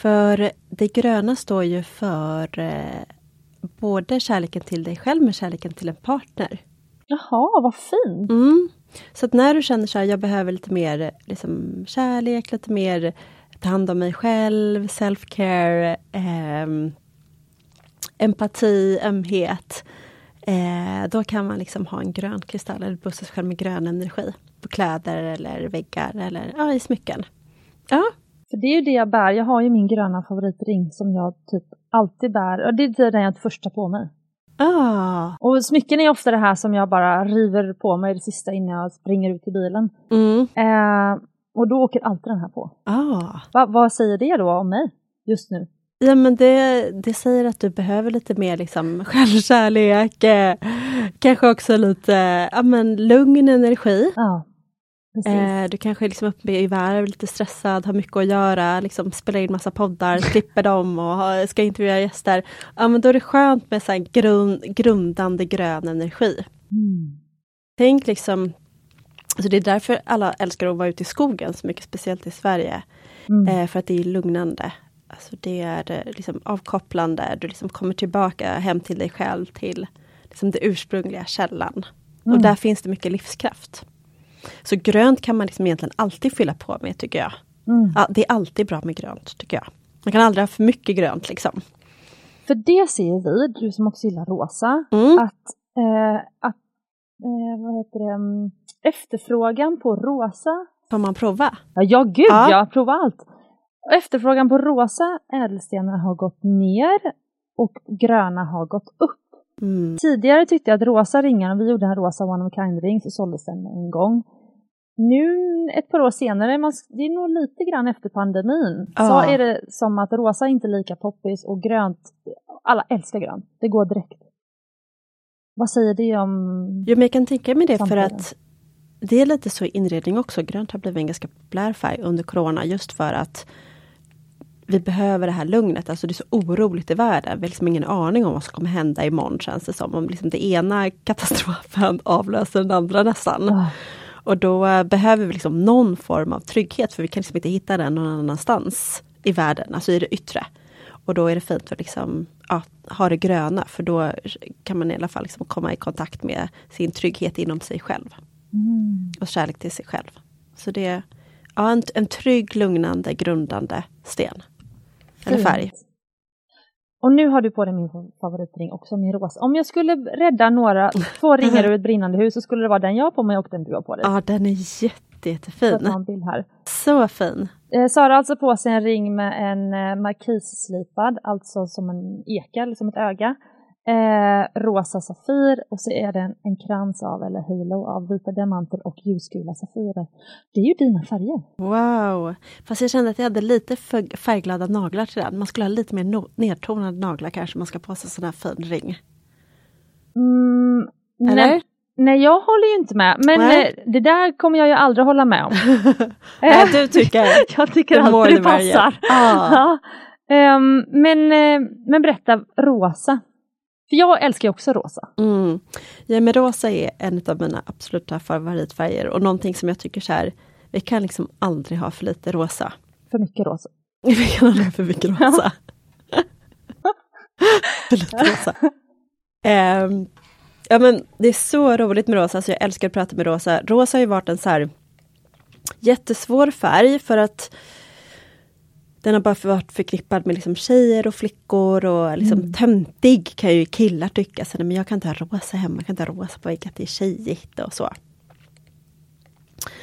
S2: För det gröna står ju för eh, både kärleken till dig själv men kärleken till en partner.
S1: Jaha, vad fint!
S2: Mm. Så att när du känner så här, jag behöver lite mer liksom, kärlek, lite mer ta hand om mig själv, self-care, ehm, empati, ömhet. Eh, då kan man liksom ha en grön kristall eller bussa sig själv med grön energi. På kläder eller väggar eller ja, i smycken. Ja,
S1: För det är ju det jag bär. Jag har ju min gröna favoritring som jag typ alltid bär. Och det är den jag inte första på mig.
S2: ah.
S1: Och smycken är ofta det här som jag bara river på mig det sista innan jag springer ut i bilen.
S2: Mm.
S1: Eh, och då åker alltid den här på.
S2: ah.
S1: Va, vad säger det då om mig just nu?
S2: Ja men det, det säger att du behöver lite mer liksom självkärlek, eh, kanske också lite ja, men lugn energi.
S1: Ja.
S2: Eh, du kanske är liksom uppe i varv, lite stressad, har mycket att göra, liksom spelar in massa poddar, *laughs* klipper dem och har, ska intervjua gäster. Ja men då är det skönt med så grund, grundande grön energi.
S1: Mm.
S2: Tänk liksom, alltså det är därför alla älskar att vara ute i skogen så mycket, speciellt i Sverige.
S1: Mm.
S2: Eh, för att det är lugnande. Alltså det är eh, liksom avkopplande, du liksom kommer tillbaka hem till dig själv, till liksom det ursprungliga källan.
S1: Mm.
S2: Och där finns det mycket livskraft. Så grönt kan man liksom egentligen alltid fylla på med tycker jag.
S1: Mm.
S2: Ja, det är alltid bra med grönt tycker jag. Man kan aldrig ha för mycket grönt liksom.
S1: För det ser vi, du som också gillar rosa,
S2: Mm.
S1: att, eh, att eh, vad heter det, mm, efterfrågan på rosa
S2: Får man prova?
S1: Ja, ja gud
S2: Ja.
S1: ja, prova allt. Efterfrågan på rosa ädelstenar har gått ner och gröna har gått upp.
S2: Mm.
S1: Tidigare tyckte jag att rosa ringar, vi gjorde en rosa one of a kind ring så såldes den en gång. Nu ett par år senare, man, det är nog lite grann efter pandemin,
S2: Ja.
S1: så är det som att rosa inte är lika poppis och grönt, alla älskar grönt, det går direkt. Vad säger det om...
S2: Jo, men jag kan tänka mig det för
S1: Samtiden.
S2: att det är lite så i inredning också. Grönt har blivit en ganska populär färg under corona just för att vi behöver det här lugnet. Alltså det är så oroligt i världen. Vi har liksom ingen aning om vad som kommer hända imorgon känns det som. Om liksom det ena katastrofen avlöser den andra nästan.
S1: Ah,
S2: Och då eh, behöver vi liksom någon form av trygghet för vi kan liksom inte hitta den någon annanstans i världen, alltså i det yttre. Och då är det fint att liksom, ja, ha det gröna för då kan man i alla fall liksom komma i kontakt med sin trygghet inom sig själv.
S1: mm.
S2: Och kärlek till sig själv. Så det är ja, en, en trygg, lugnande, grundande sten. Eller färg.
S1: Och nu har du på dig min favoritring också, min rosa. Om jag skulle rädda några, två ringar ur ett brinnande hus så skulle det vara den jag har på mig och den du har på dig.
S2: Ja, den är jätte, jättefin.
S1: En bild här.
S2: Så fin.
S1: Eh, Sara har alltså på sig en ring med en eh, markisslipad, alltså som en ekel, som ett öga. Eh, rosa safir och så är det en, en krans av, eller halo av vita diamanter och ljusgula safirer. Det är ju dina färger.
S2: Wow! Fast jag kände att jag hade lite för färgglada naglar till den. Man skulle ha lite mer no nedtonade naglar kanske man ska på sig sån här fin ring.
S1: Mm, Eller? Nej, nej, jag håller ju inte med. Men nej. Eh, det där kommer jag ju aldrig hålla med om. *laughs*
S2: nej, du tycker *laughs*
S1: Jag tycker alltid det passar. Ah. ja. *laughs* um, men, eh, men berätta, rosa. För jag älskar ju också rosa.
S2: Mm. Ja men rosa är en av mina absoluta favoritfärger och någonting som jag tycker så här, vi kan liksom aldrig ha för lite rosa.
S1: För mycket rosa. *laughs*
S2: vi kan aldrig ha för mycket rosa. *laughs* för lite rosa. Um, ja men det är så roligt med rosa, så jag älskar att prata med rosa. Rosa har ju varit en så här jättesvår färg för att den har bara varit förknippad med liksom tjejer och flickor och liksom mm. töntig kan ju killar tycka. Så, men jag kan inte ha rosa hemma, jag kan inte ha rosa på väggen, det är tjejigt och så.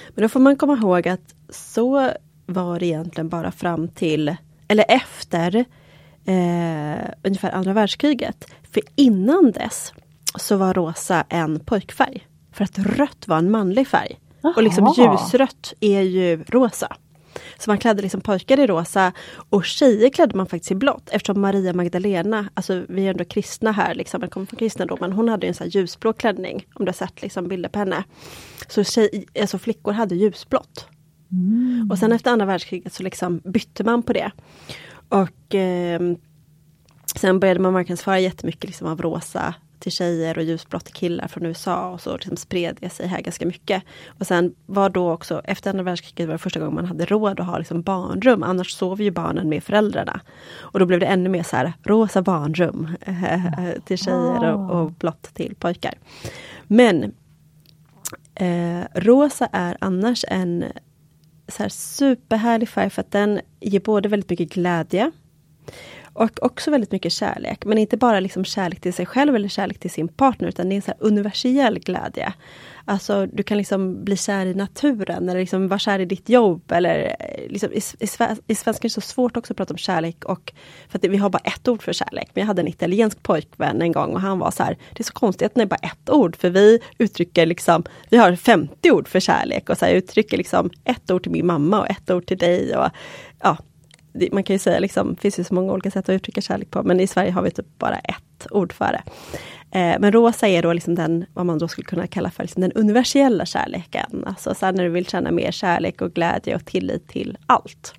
S2: Men då får man komma ihåg att så var det egentligen bara fram till, eller efter eh, ungefär andra världskriget. För innan dess så var rosa en pojkfärg. För att rött var en manlig färg. Aha. Och liksom ljusrött är ju rosa. Så man klädde liksom pojkar i rosa och tjejer klädde man faktiskt i blått eftersom Maria Magdalena, alltså vi är ändå kristna här, liksom, jag kommer från kristendomen, hon hade en så ljusblå klänning. Om du har sett liksom, bilder på henne. Så tjej, alltså flickor hade ljusblått. Mm. Och sen efter andra världskriget så liksom bytte man på det. Och eh, Sen började man marknadsföra jättemycket liksom av rosa till tjejer och ljusblått till killar från USA och så liksom spred det sig här ganska mycket. Och sen var då också, efter andra världskriget var det första gången man hade råd att ha liksom barnrum, annars sov ju barnen med föräldrarna. Och då blev det ännu mer så här, rosa barnrum till tjejer och, och blått till pojkar. Men eh, rosa är annars en så här superhärlig färg för att den ger både väldigt mycket glädje och också väldigt mycket kärlek, men inte bara liksom kärlek till sig själv eller kärlek till sin partner, utan det är en så universell glädje. Alltså du kan liksom bli kär i naturen eller liksom vara kär i ditt jobb. Eller, eh, liksom, i, i, I svenska är det så svårt också att prata om kärlek och för att vi har bara ett ord för kärlek. Men jag hade en italiensk pojkvän en gång och han var så här, det är så konstigt att det är bara ett ord för vi uttrycker liksom, vi har 50 ord för kärlek och så här, uttrycker liksom ett ord till min mamma och ett ord till dig. Och, ja, man kan ju säga liksom, det finns ju så många olika sätt att uttrycka kärlek på, men i Sverige har vi typ bara ett ord för det. Eh, men rosa är då liksom den, vad man då skulle kunna kalla för liksom den universella kärleken. Alltså sen när du vill känna mer kärlek och glädje och tillit till allt.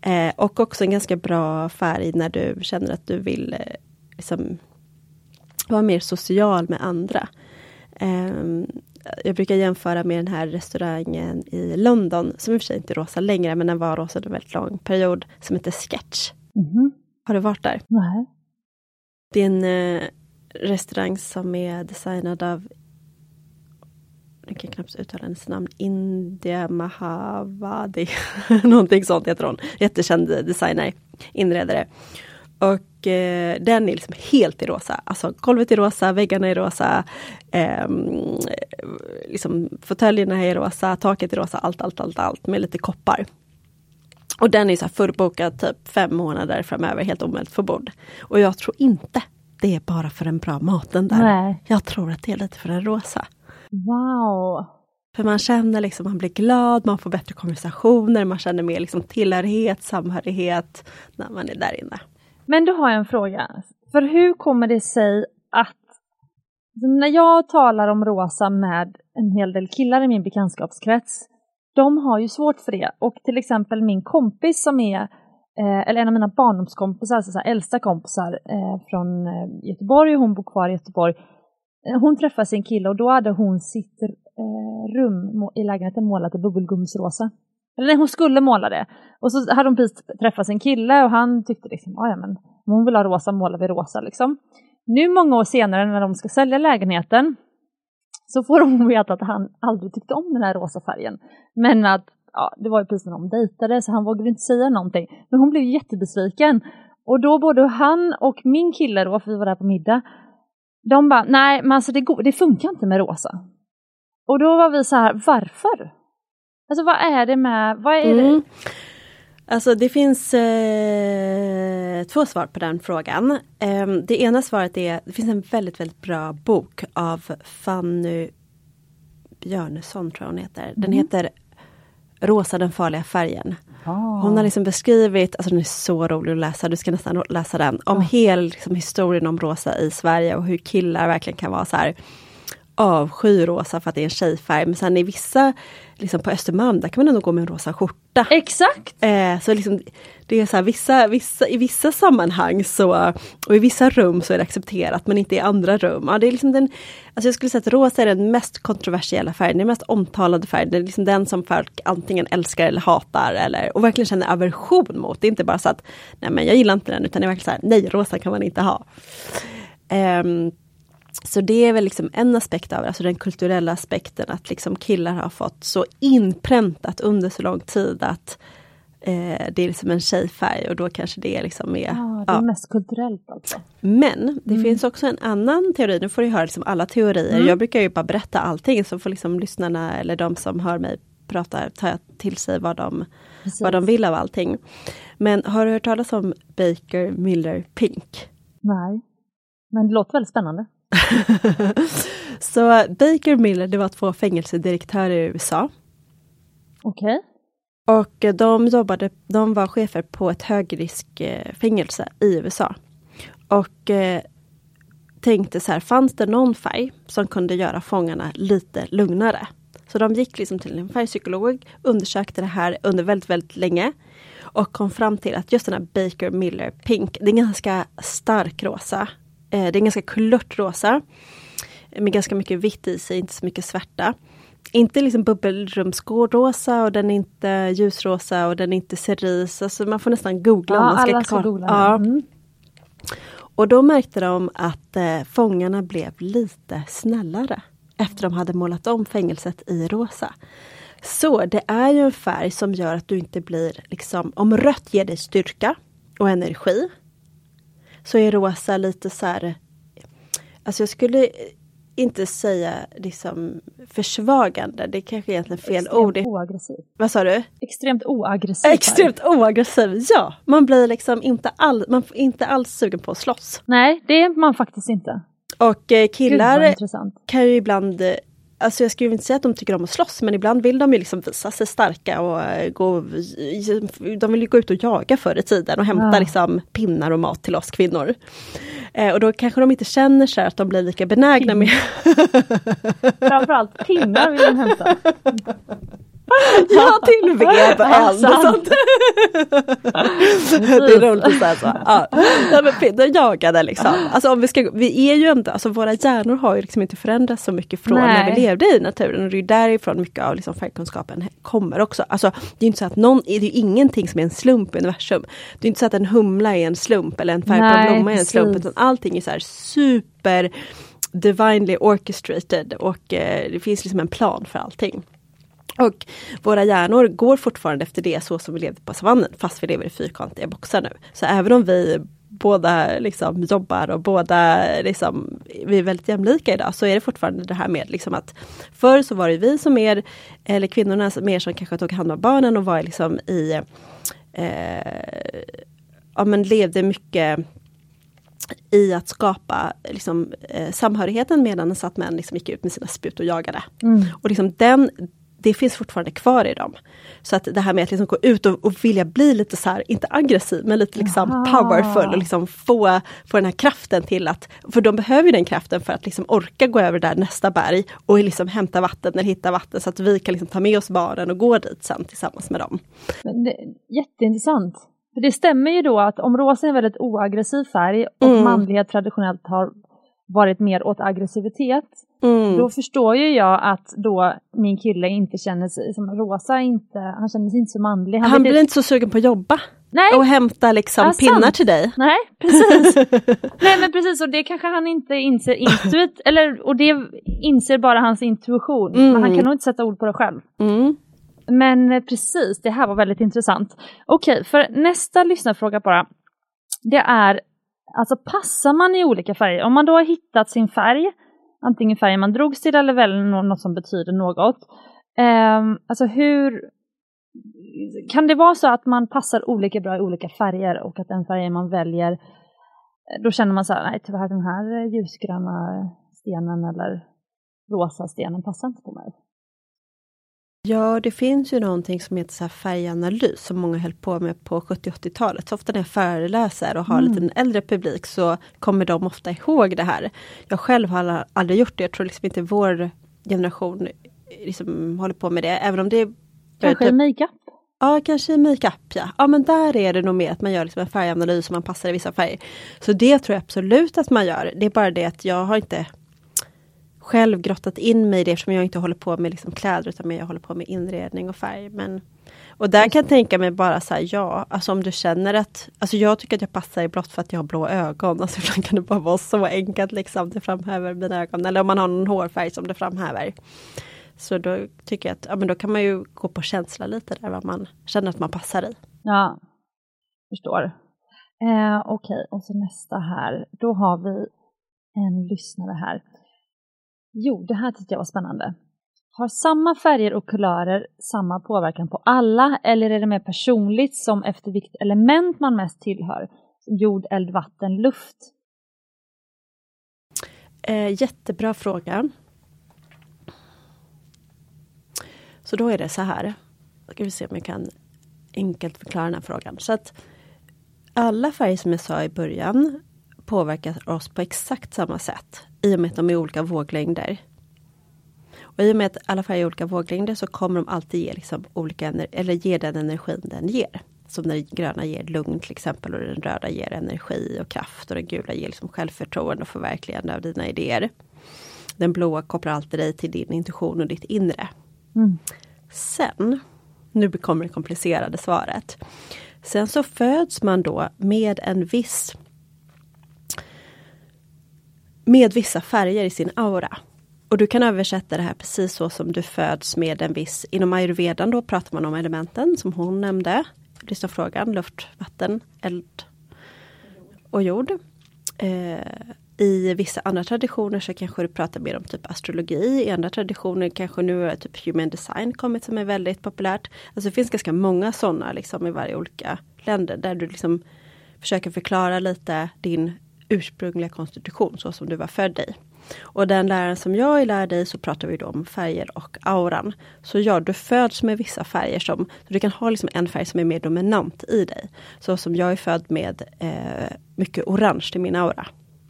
S2: Eh, och också en ganska bra färg när du känner att du vill eh, liksom, vara mer social med andra. Um, jag brukar jämföra med den här restaurangen i London, som i och för sig inte är rosa längre, men den var rosa en väldigt lång period, som heter Sketch. Mm. Har du varit där?
S1: Nej.
S2: Det är en eh, restaurang som är designad av jag kan knappt uttala hennes namn, India Mahavadi, *laughs* någonting sånt heter hon. Jättekänd designer, inredare. Och eh, den är liksom helt i rosa. Alltså golvet är rosa, väggarna är rosa, eh, liksom fåtöljerna är rosa, taket är rosa, allt, allt, allt, allt med lite koppar. Och den är så fullbokad typ fem månader framöver, helt omöjligt för bord. Och jag tror inte det är bara för den bra maten där. Nej. Jag tror att det är lite för den rosa.
S1: Wow!
S2: För man känner liksom, man blir glad, man får bättre konversationer, man känner mer liksom tillhörighet, samhörighet när man är där inne.
S1: Men då har jag en fråga. För hur kommer det sig att när jag talar om rosa med en hel del killar i min bekantskapskrets, de har ju svårt för det. Och till exempel min kompis som är, eh, eller en av mina barndomskompisar, alltså så här, äldsta kompisar eh, från eh, Göteborg, hon bor kvar i Göteborg. Eh, hon träffade sin kille och då hade hon sitt eh, rum i lägenheten målat i bubbelgumsrosa. Eller nej, hon skulle måla det. Och så hade hon precis träffat sin kille och han tyckte liksom, ah, ja men om hon vill ha rosa målar vi rosa liksom. Nu många år senare när de ska sälja lägenheten så får hon veta att han aldrig tyckte om den här rosa färgen. Men att ja, det var ju precis när de dejtade så han vågade inte säga någonting. Men hon blev jättebesviken. Och då både han och min kille då, för vi var där på middag, de bara, nej men alltså det, går, det funkar inte med rosa. Och då var vi så här, varför? Alltså vad är det med, vad är mm. det?
S2: Alltså det finns eh, två svar på den frågan. Eh, det ena svaret är, det finns en väldigt, väldigt bra bok av Fanny Björnesson tror jag hon heter. Den mm. heter Rosa den farliga färgen. Oh. Hon har liksom beskrivit, alltså den är så rolig att läsa, du ska nästan läsa den, om oh. hela liksom, historien om rosa i Sverige och hur killar verkligen kan vara så här avsky rosa för att det är en tjejfärg. Men sen i vissa, liksom på Östermalm, där kan man ändå gå med en rosa skjorta.
S1: Exakt!
S2: Eh, så liksom, det är så här, vissa, vissa, i vissa sammanhang så, och i vissa rum så är det accepterat men inte i andra rum. Ja, det är liksom den, alltså jag skulle säga att rosa är den mest kontroversiella färgen, den mest omtalade färgen. Det är liksom den som folk antingen älskar eller hatar eller, och verkligen känner aversion mot. Det är inte bara så att nej men jag gillar inte den utan det är verkligen så här, nej rosa kan man inte ha. Um, så det är väl liksom en aspekt av det, alltså den kulturella aspekten att liksom killar har fått så inpräntat under så lång tid att eh, det är liksom en tjejfärg och då kanske det är liksom mer...
S1: Ah, det är ja. mest kulturellt alltså.
S2: Men det mm. finns också en annan teori, nu får du höra liksom alla teorier. Mm. Jag brukar ju bara berätta allting så får liksom lyssnarna eller de som hör mig prata ta till sig vad de, vad de vill av allting. Men har du hört talas om Baker Miller Pink?
S1: Nej, men det låter väldigt spännande. *laughs*
S2: så Baker Miller, det var två fängelsedirektörer i USA.
S1: Okej.
S2: Okay. Och de jobbade, de var chefer på ett högriskfängelse i USA. Och eh, tänkte så här, fanns det någon färg som kunde göra fångarna lite lugnare? Så de gick liksom till en färgpsykolog, undersökte det här under väldigt, väldigt länge och kom fram till att just den här Baker Miller Pink, det är en ganska stark rosa Eh, det är ganska kulört rosa. Med ganska mycket vitt i sig, inte så mycket svärta. Inte liksom bubbelrumsrosa och den är inte ljusrosa och den är inte cerise. Alltså man får nästan googla.
S1: Ja,
S2: om man
S1: ska alla ska googla. Ja. Mm.
S2: Och då märkte de att eh, fångarna blev lite snällare efter de hade målat om fängelset i rosa. Så det är ju en färg som gör att du inte blir liksom, om rött ger dig styrka och energi så är rosa lite så här, alltså jag skulle inte säga liksom försvagande, det är kanske egentligen fel
S1: Extremt
S2: ord.
S1: oaggressiv.
S2: Vad sa du?
S1: Extremt oaggressiv.
S2: Extremt oaggressiv, ja! Man blir liksom inte, all, man inte alls sugen på att slåss.
S1: Nej, det är man faktiskt inte.
S2: Och eh, killar kan ju ibland Alltså jag skulle inte säga att de tycker om att slåss men ibland vill de ju liksom visa sig starka och eh, gå, de vill ju gå ut och jaga förr i tiden och hämta ja. liksom pinnar och mat till oss kvinnor. Eh, och då kanske de inte känner sig att de blir lika benägna
S1: Pin.
S2: med...
S1: Framförallt pinnar vill de hämta. *laughs* *laughs*
S2: ja, till och eld och sånt. det är roligt att säga så. Ja. Ja, men de jagade liksom. Alltså, om vi, ska, vi är ju ändå, alltså våra hjärnor har ju liksom inte förändrats så mycket från Nej. när vi levde i naturen. Och det är därifrån mycket av liksom färgkunskapen kommer också. Alltså, det är inte så att någon, det är ingenting som är en slump i universum. Det är inte så att en humla är en slump eller en färg på en blomma är en slump. Utan allting är så här super divinely orchestrated och eh, det finns liksom en plan för allting. Och våra hjärnor går fortfarande efter det så som vi levde på savannen fast vi lever i fyrkantiga boxar nu. Så även om vi båda liksom jobbar och båda liksom, vi är väldigt jämlika idag så är det fortfarande det här med liksom att förr så var det vi som mer, eller kvinnorna mer som kanske tog hand om barnen och var liksom i eh, ja men levde mycket i att skapa liksom, eh, samhörigheten medan att män liksom gick ut med sina spjut och jagade. Mm. Och liksom den, det finns fortfarande kvar i dem. Så att det här med att liksom gå ut och, och vilja bli lite så här, inte aggressiv, men lite liksom powerful och liksom få, få den här kraften till att, för de behöver ju den kraften för att liksom orka gå över där nästa berg och liksom hämta vatten eller hitta vatten så att vi kan liksom ta med oss barnen och gå dit sen tillsammans med dem.
S1: Jätteintressant. För det stämmer ju då att om rosa är en väldigt oaggressiv färg och mm. manlighet traditionellt har varit mer åt aggressivitet Mm. Då förstår ju jag att då min kille inte känner sig som Rosa, inte, han känner sig inte så manlig.
S2: Han, han blir inte så sugen på att jobba Nej. och hämta liksom ja, pinnar sant. till dig.
S1: Nej, precis. *laughs* Nej men precis, och det kanske han inte inser intuit, eller och det inser bara hans intuition. Mm. Men han kan nog inte sätta ord på det själv. Mm. Men precis, det här var väldigt intressant. Okej, för nästa lyssnarfråga bara. det är, alltså passar man i olika färger, om man då har hittat sin färg, antingen färgen man drogs till eller väl något som betyder något, eh, alltså hur kan det vara så att man passar olika bra i olika färger och att den färgen man väljer, eh, då känner man så här, nej tyvärr den här ljusgröna stenen eller rosa stenen passar inte på mig.
S2: Ja, det finns ju någonting som heter så färganalys som många höll på med på 70-80-talet. Så ofta när jag föreläser och har mm. lite en äldre publik så kommer de ofta ihåg det här. Jag själv har aldrig gjort det. Jag tror liksom inte vår generation liksom håller på med det. Även om det
S1: Kanske i makeup?
S2: Ja, kanske i makeup ja. Ja men där är det nog mer att man gör liksom en färganalys och man passar i vissa färger. Så det tror jag absolut att man gör. Det är bara det att jag har inte själv grottat in mig i det eftersom jag inte håller på med liksom kläder utan jag håller på med inredning och färg. Men, och där kan jag tänka mig bara så här, ja, alltså om du känner att, alltså jag tycker att jag passar i blått för att jag har blå ögon. *laughs* Alltså ibland kan det bara vara så enkelt liksom, det framhäver mina ögon. Eller om man har någon hårfärg som det framhäver. Så då tycker jag att, ja men då kan man ju gå på känsla lite där vad man känner att man passar i.
S1: Ja, förstår. Eh, Okej, okay. och så nästa här. Då har vi en lyssnare här. Jo, det här tyckte jag var spännande. Har samma färger och kulörer samma påverkan på alla eller är det mer personligt som efter vilket element man mest tillhör? Jord, eld, vatten, luft?
S2: Eh, jättebra fråga. Så då är det så här. Ska vi se om jag kan enkelt förklara den här frågan. Så att alla färger som jag sa i början påverkar oss på exakt samma sätt i och med att de är olika våglängder. Och I och med att alla färger är olika våglängder så kommer de alltid ge, liksom olika, eller ge den energin den ger. Som den gröna ger lugn till exempel och den röda ger energi och kraft och den gula ger liksom självförtroende och förverkligande av dina idéer. Den blåa kopplar alltid dig till din intuition och ditt inre. Mm. Sen, nu kommer det komplicerade svaret. Sen så föds man då med en viss med vissa färger i sin aura. Och du kan översätta det här precis så som du föds med en viss, inom ayurvedan då pratar man om elementen som hon nämnde. Lyssna frågan, luft, vatten, eld och jord. Eh, I vissa andra traditioner så kanske du pratar mer om typ astrologi. I andra traditioner kanske nu är typ human design kommit som är väldigt populärt. Alltså det finns ganska många sådana liksom i varje olika länder där du liksom försöker förklara lite din ursprungliga konstitution så som du var född i. Och den läran som jag lär dig så pratar vi då om färger och auran. Så ja, du föds med vissa färger som, du kan ha liksom en färg som är mer dominant i dig. Så som jag är född med eh, mycket orange i min aura.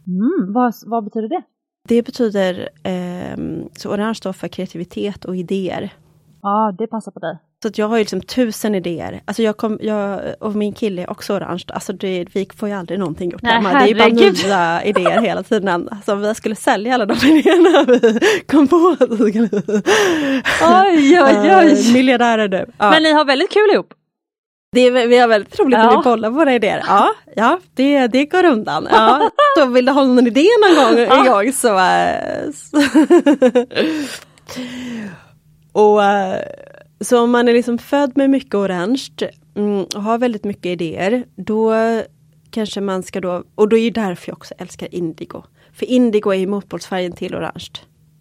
S1: Mm, vad, vad betyder det?
S2: Det betyder, eh, så orange står för kreativitet och idéer.
S1: Ja, det passar på dig.
S2: Så jag har ju liksom tusen idéer. Alltså jag kom, jag, och min kille är också orange. Alltså det, vi får ju aldrig någonting gjort Nej, hemma. Det är bara nya idéer hela tiden. Alltså vi skulle sälja alla de *laughs* idéerna vi kom på.
S1: oj, oj, *laughs* oj.
S2: Miljardärer nu.
S1: Ja. Men ni har väldigt kul ihop.
S2: Det vi har väldigt roligt ja. när vi bollar våra idéer. Ja, ja det, det går undan. Ja. *laughs* Så vill du ha någon idé någon gång ja. igång så... Äh, och äh, så om man är liksom född med mycket orange mm, och har väldigt mycket idéer, då kanske man ska då, och då är det därför jag också älskar indigo. För indigo är ju motpolsfärgen till orange.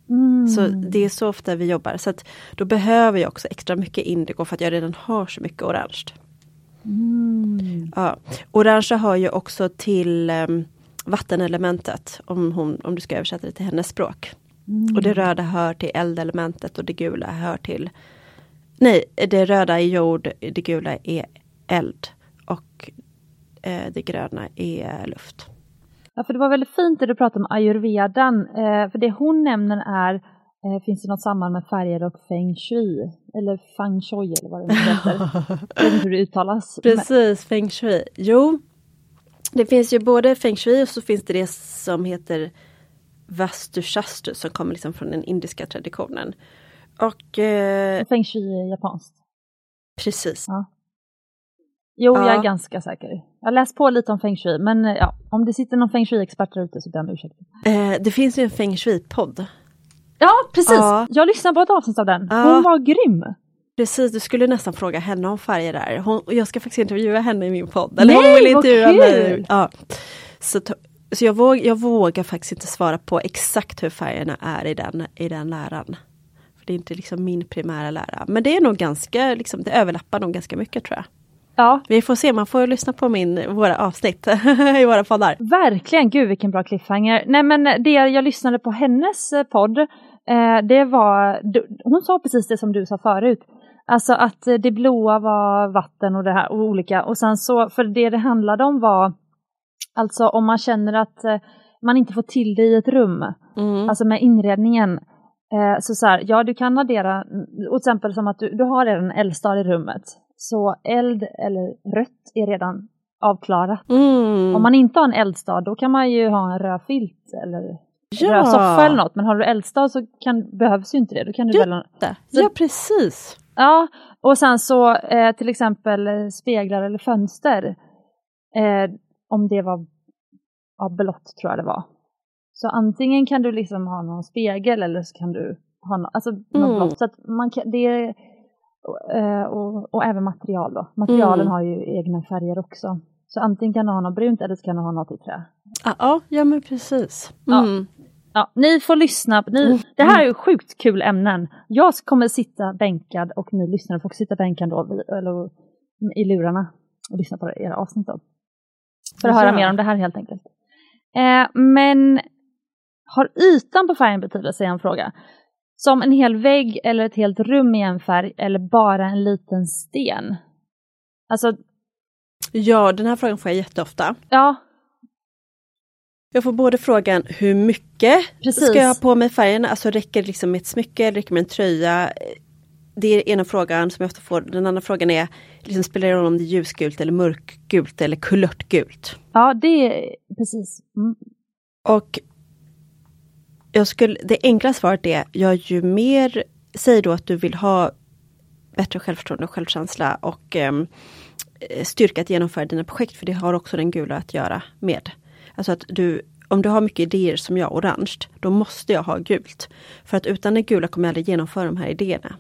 S2: Mm. Så det är så ofta vi jobbar, så att då behöver jag också extra mycket indigo för att jag redan har så mycket orange. Mm. Ja. Orange har ju också till um, vattenelementet, om, hon, om du ska översätta det till hennes språk. Mm. Och det röda hör till eldelementet och det gula hör till Nej, det röda är jord, det gula är eld och eh, det gröna är luft.
S1: Ja, för det var väldigt fint det du pratade om ayurvedan, eh, för det hon nämner är eh, Finns det något samband med färger och feng shui? Eller feng shui eller vad det heter. *laughs* Jag vet inte hur det uttalas.
S2: Precis, feng shui. Jo, det finns ju både feng shui och så finns det det som heter vastu shastru som kommer liksom från den indiska traditionen. Och... Eh,
S1: Feng shui är japanskt.
S2: Precis.
S1: Ja. Jo, ja. jag är ganska säker. Jag läst på lite om feng shui, men eh, ja, om det sitter någon feng shui-expert där ute så ber jag om ursäkt.
S2: Eh, det finns ju en feng shui-podd.
S1: Ja, precis. Ja. Jag lyssnade på ett avsnitt av den. Hon var grym.
S2: Precis, du skulle nästan fråga henne om färger där. Hon, jag ska faktiskt intervjua henne i min podd. Eller
S1: Nej,
S2: hon vill intervjua
S1: kul!
S2: mig. Ja. Så, så jag, våg, jag vågar faktiskt inte svara på exakt hur färgerna är i den, i den läran. Det är inte liksom min primära lära. Men det är nog ganska, liksom, det överlappar nog ganska mycket tror jag.
S1: Ja,
S2: Vi får se, man får lyssna på min, våra avsnitt *laughs* i våra poddar.
S1: verkligen. Gud vilken bra cliffhanger. Nej men det jag lyssnade på hennes eh, podd, eh, det var, hon sa precis det som du sa förut. Alltså att eh, det blåa var vatten och det här och olika. Och sen så, för det det handlade om var, alltså om man känner att eh, man inte får till det i ett rum,
S2: Mm.
S1: alltså med inredningen. Eh, så så här, ja du kan addera, till exempel som att du, du har redan en eldstad i rummet. Så eld eller rött är redan avklarat.
S2: Mm.
S1: Om man inte har en eldstad då kan man ju ha en röd filt eller
S2: Ja.
S1: röd soffa eller något. Men har du eldstad så kan, behövs ju inte det. Då kan du
S2: Ja.
S1: välja...
S2: Det. Ja, precis.
S1: Ja, och sen så eh, till exempel speglar eller fönster. Eh, om det var av blått tror jag det var. Så antingen kan du liksom ha någon spegel eller så kan du ha no, alltså, något
S2: Mm.
S1: blått. Så att man kan, det är, eh, och, och även material då. Materialen
S2: Mm.
S1: har ju egna färger också. Så antingen kan du ha något brunt eller så kan du ha något i trä.
S2: Ja, ja, ja men precis.
S1: Ja.
S2: Mm.
S1: Ja, ni får lyssna. Ni,
S2: Mm.
S1: Det här är ju sjukt kul ämnen. Jag kommer sitta bänkad och ni lyssnare får också sitta bänkad då, eller, i lurarna och lyssna på era avsnitt då. För att höra
S2: Ja.
S1: mer om det här helt enkelt. Eh, men har ytan på färgen betydelse är en fråga. Som en hel vägg eller ett helt rum i en färg eller bara en liten sten? Alltså,
S2: Ja, den här frågan får jag jätteofta.
S1: ja,
S2: Jag får både frågan hur mycket
S1: Precis.
S2: ska jag ha på mig färgen, alltså räcker det liksom med ett smycke, räcker det med en tröja? Det är ena frågan som jag ofta får. Den andra frågan är, liksom, spelar det roll om det är ljusgult eller mörkgult eller kulörtgult?
S1: ja det är precis. Mm.
S2: Och jag skulle, det enkla svaret är, ja ju mer, säg då att du vill ha bättre självförtroende och självkänsla och ehm, styrka att genomföra dina projekt, för det har också den gula att göra med. Alltså att du, om du har mycket idéer som jag, orange, då måste jag ha gult. För att utan det gula kommer jag aldrig genomföra de här idéerna.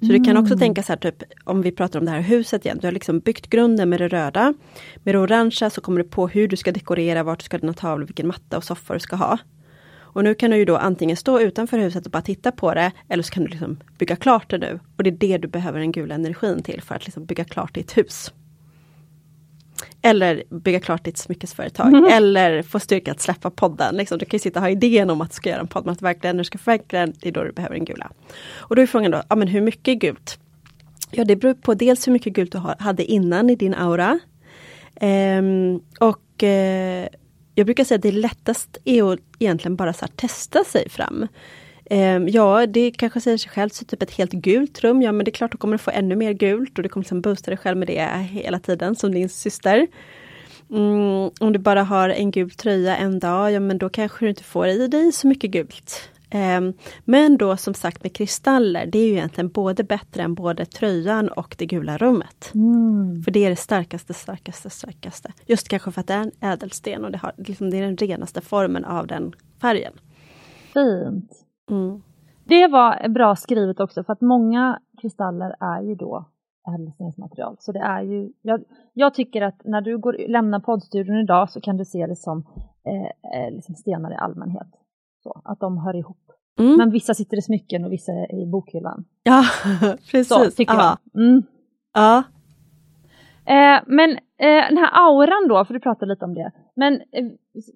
S2: Så du kan också tänka så här, typ, om vi pratar om det här huset igen, du har liksom byggt grunden med det röda. Med det orangea så kommer du på hur du ska dekorera, vart du ska ha dina tavlor, vilken matta och soffa du ska ha. Och nu kan du ju då antingen stå utanför huset och bara titta på det, eller så kan du liksom bygga klart det nu. Och det är det du behöver den gula energin till, för att liksom bygga klart ditt hus. Eller bygga klart ditt smyckesföretag, eller få styrka att släppa podden. Liksom, du kan ju sitta och ha idén om att du ska göra en podd, men att verkligen, när du ska förverkliga den, det är då du behöver den gula. Och då är frågan då, ja men hur mycket gult? Ja det beror på dels hur mycket gult du hade innan i din aura. Ehm, och eh, jag brukar säga att det lättast är att egentligen bara så här testa sig fram. Ehm, ja, det kanske säger sig självt, så typ ett helt gult rum, ja men det är klart, då kommer du få ännu mer gult och du kommer liksom boosta dig själv med det hela tiden som din syster. Mm, om du bara har en gul tröja en dag, ja men då kanske du inte får i dig så mycket gult. Ehm, men då som sagt med kristaller, det är ju egentligen både bättre än både tröjan och det gula rummet.
S1: Mm.
S2: För det är det starkaste, starkaste, starkaste. Just kanske för att det är en ädelsten och det, har, liksom, det är den renaste formen av den färgen.
S1: Fint.
S2: Mm.
S1: Det var bra skrivet också för att många kristaller är ju då ädelstensmaterial. Så det är ju, jag, jag tycker att när du går, lämnar poddstudion idag så kan du se det som eh, eh, liksom stenar i allmänhet. Så, att de hör ihop.
S2: Mm.
S1: Men vissa sitter i smycken och vissa är i bokhyllan.
S2: Ja, *laughs* precis.
S1: Så tycker
S2: ja.
S1: jag. Mm.
S2: Ja.
S1: Eh, men eh, den här auran då, för du pratade lite om det. Men eh,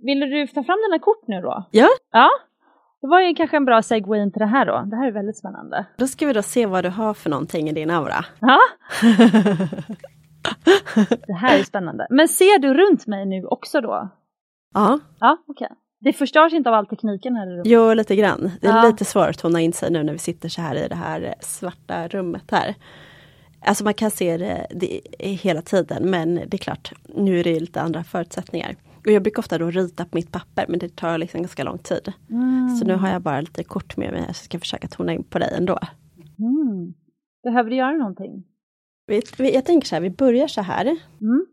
S1: ville du ta fram dina kort nu då?
S2: Ja.
S1: Ja. Det var ju kanske en bra segway in till det här då. Det här är väldigt spännande.
S2: Då ska vi då se vad du har för någonting i din aura.
S1: Ja. *laughs* Det här är spännande. Men ser du runt mig nu också då?
S2: Ja,
S1: Ja, okej. Det förstörs inte av all tekniken här i rummet?
S2: jo lite grann. Det är
S1: Ja.
S2: lite svårt att tona in sig nu när vi sitter så här i det här svarta rummet här. Alltså man kan se det, det hela tiden men det är klart, nu är det lite andra förutsättningar. Och jag brukar ofta då rita på mitt papper men det tar liksom ganska lång tid.
S1: Mm.
S2: Så nu har jag bara lite kort med mig här så jag ska försöka tona in på dig ändå.
S1: Mm. Behöver du göra någonting?
S2: Jag tänker så här, vi börjar så här.
S1: Mm.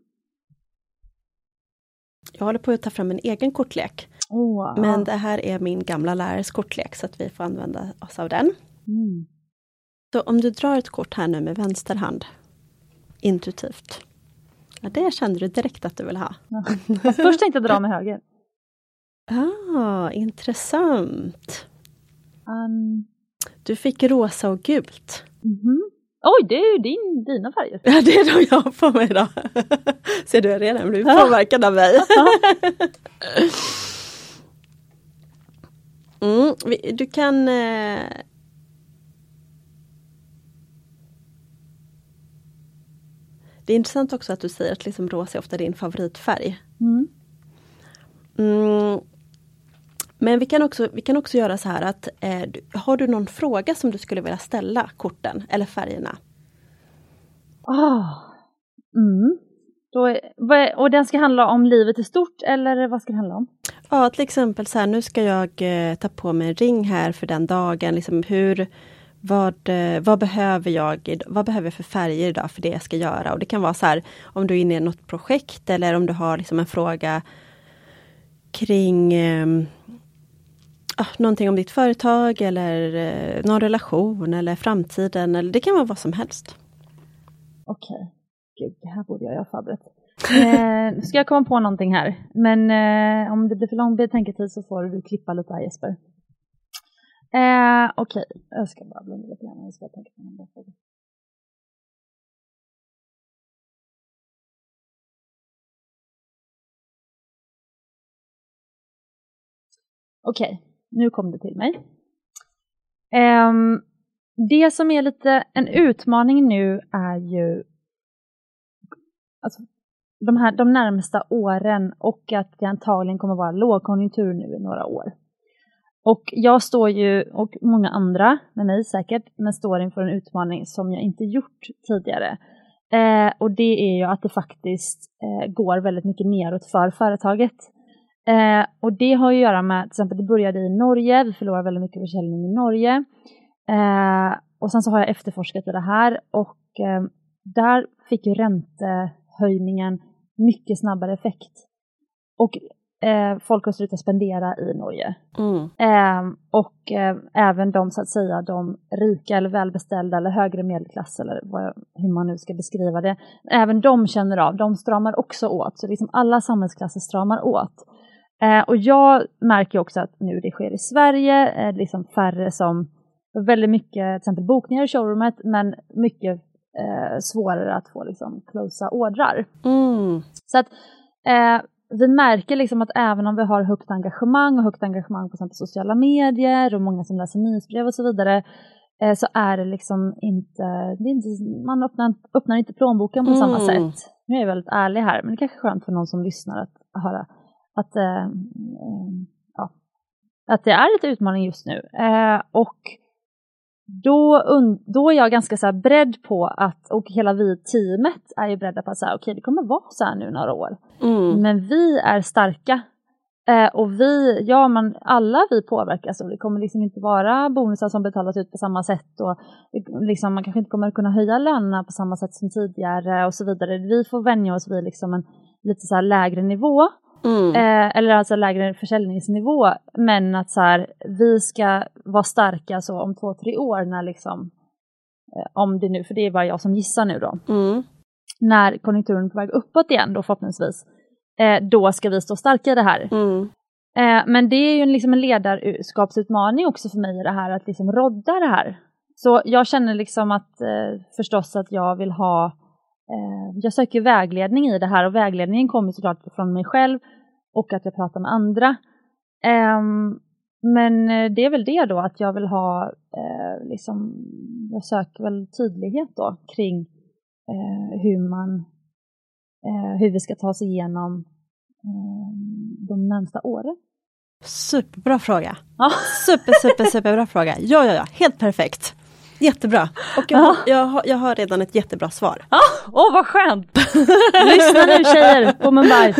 S2: Jag håller på att ta fram en egen kortlek.
S1: Oh,
S2: Men det här är min gamla lärares kortlek så att vi får använda oss av den.
S1: Mm.
S2: Så om du drar ett kort här nu med vänster hand, intuitivt. Ja, det kände du direkt att du vill ha.
S1: Ja. *laughs* Först tänkte jag dra med höger.
S2: Ah, intressant.
S1: Um,
S2: Du fick rosa och gult.
S1: mhm. Oj, det är ju din, dina färger.
S2: Ja, det är de jag har på mig idag. *laughs* Ser du, jag redan blivit påverkad av mig. *laughs* Mm, du kan... Eh... Det är intressant också att du säger att liksom rosa är ofta din favoritfärg.
S1: Mm.
S2: Mm. Men vi kan, också, vi kan också göra så här att eh, har du någon fråga som du skulle vilja ställa korten eller färgerna?
S1: Ah. Mm. Då och den ska handla om livet i stort eller vad ska det handla om?
S2: Ja, till exempel så här, nu ska jag eh, ta på mig en ring här för den dagen. Liksom hur, vad, eh, vad behöver jag? Vad behöver jag för färger idag för det jag ska göra? Och det kan vara så här om du är inne i något projekt eller om du har liksom en fråga kring eh, någonting om ditt företag eller eh, någon relation eller framtiden. Eller, det kan vara vad som helst.
S1: Okej. Gud, det här borde jag ha förberett. Eh, ska jag komma på någonting här? Men eh, om det blir för lång betänketid så får du klippa lite här Jesper. Eh, Okej, okay. jag ska bara blunda lite grann. Jag ska tänka på någon bra fråga. Okej, nu kom det till mig. Ehm, det som är lite en utmaning nu är ju alltså, de, här, de närmsta åren och att det antagligen kommer vara lågkonjunktur nu i några år. Och jag står ju, och många andra med mig säkert, men står inför en utmaning som jag inte gjort tidigare. Eh, och det är ju att det faktiskt eh, går väldigt mycket neråt för företaget. Eh, och det har ju att göra med, till exempel det började i Norge, vi förlorar väldigt mycket försäljning i Norge. Eh, och sen så har jag efterforskat i det här och eh, där fick ju ränte räntehöjningen mycket snabbare effekt. Och eh, folk har slutat spendera i Norge.
S2: Mm.
S1: Eh, och eh, även de så att säga de rika eller välbeställda eller högre medelklass eller vad, hur man nu ska beskriva det. Även de känner av, de stramar också åt. Så liksom alla samhällsklasser stramar åt. Eh, och jag märker också att nu det sker i Sverige, eh, liksom färre som, väldigt mycket till exempel bokningar i showroomet men mycket eh, svårare att få liksom closea ordrar.
S2: Mm.
S1: Så att eh, vi märker liksom att även om vi har högt engagemang och högt engagemang på sociala medier och många som läser nyhetsbrev och så vidare eh, så är det liksom inte, det är inte man öppnar, öppnar inte plånboken på samma
S2: Mm.
S1: sätt. Nu är jag väldigt ärlig här men det kanske är skönt för någon som lyssnar att höra att, eh, eh, ja, att det är lite utmaning just nu. Eh, och då, då är jag ganska så beredd på att, och hela vi teamet är ju beredda på att säga okej det kommer vara så här nu några år.
S2: Mm.
S1: Men vi är starka. Eh, och vi, ja man, alla vi påverkas och det kommer liksom inte vara bonusar som betalas ut på samma sätt och liksom, man kanske inte kommer kunna höja lönerna på samma sätt som tidigare och så vidare. Vi får vänja oss vid liksom en lite så lägre nivå
S2: Mm.
S1: Eh, eller alltså lägre försäljningsnivå. Men att så här, vi ska vara starka så om två, tre år när liksom, eh, om det nu, för det är bara jag som gissar nu då,
S2: Mm.
S1: när konjunkturen är på väg uppåt igen då förhoppningsvis, eh, då ska vi stå starka i det här.
S2: Mm.
S1: Eh, men det är ju liksom en ledarskapsutmaning också för mig i det här, att liksom rodda det här. Så jag känner liksom att eh, förstås att jag vill ha, eh, jag söker vägledning i det här och vägledningen kommer såklart från mig själv och att jag pratar med andra. Ehm, men eh, det är väl det då, att jag vill ha, eh, liksom, jag söker väl tydlighet då kring eh, hur man, eh, hur vi ska ta oss igenom eh, de närmsta åren.
S2: Superbra fråga.
S1: Ja.
S2: Super, super, superbra fråga. Ja, ja, ja, helt perfekt. Jättebra. Och jag, har, jag, har, jag har redan ett jättebra svar.
S1: Åh vad skönt! *laughs* Lyssna nu tjejer på Mumbai.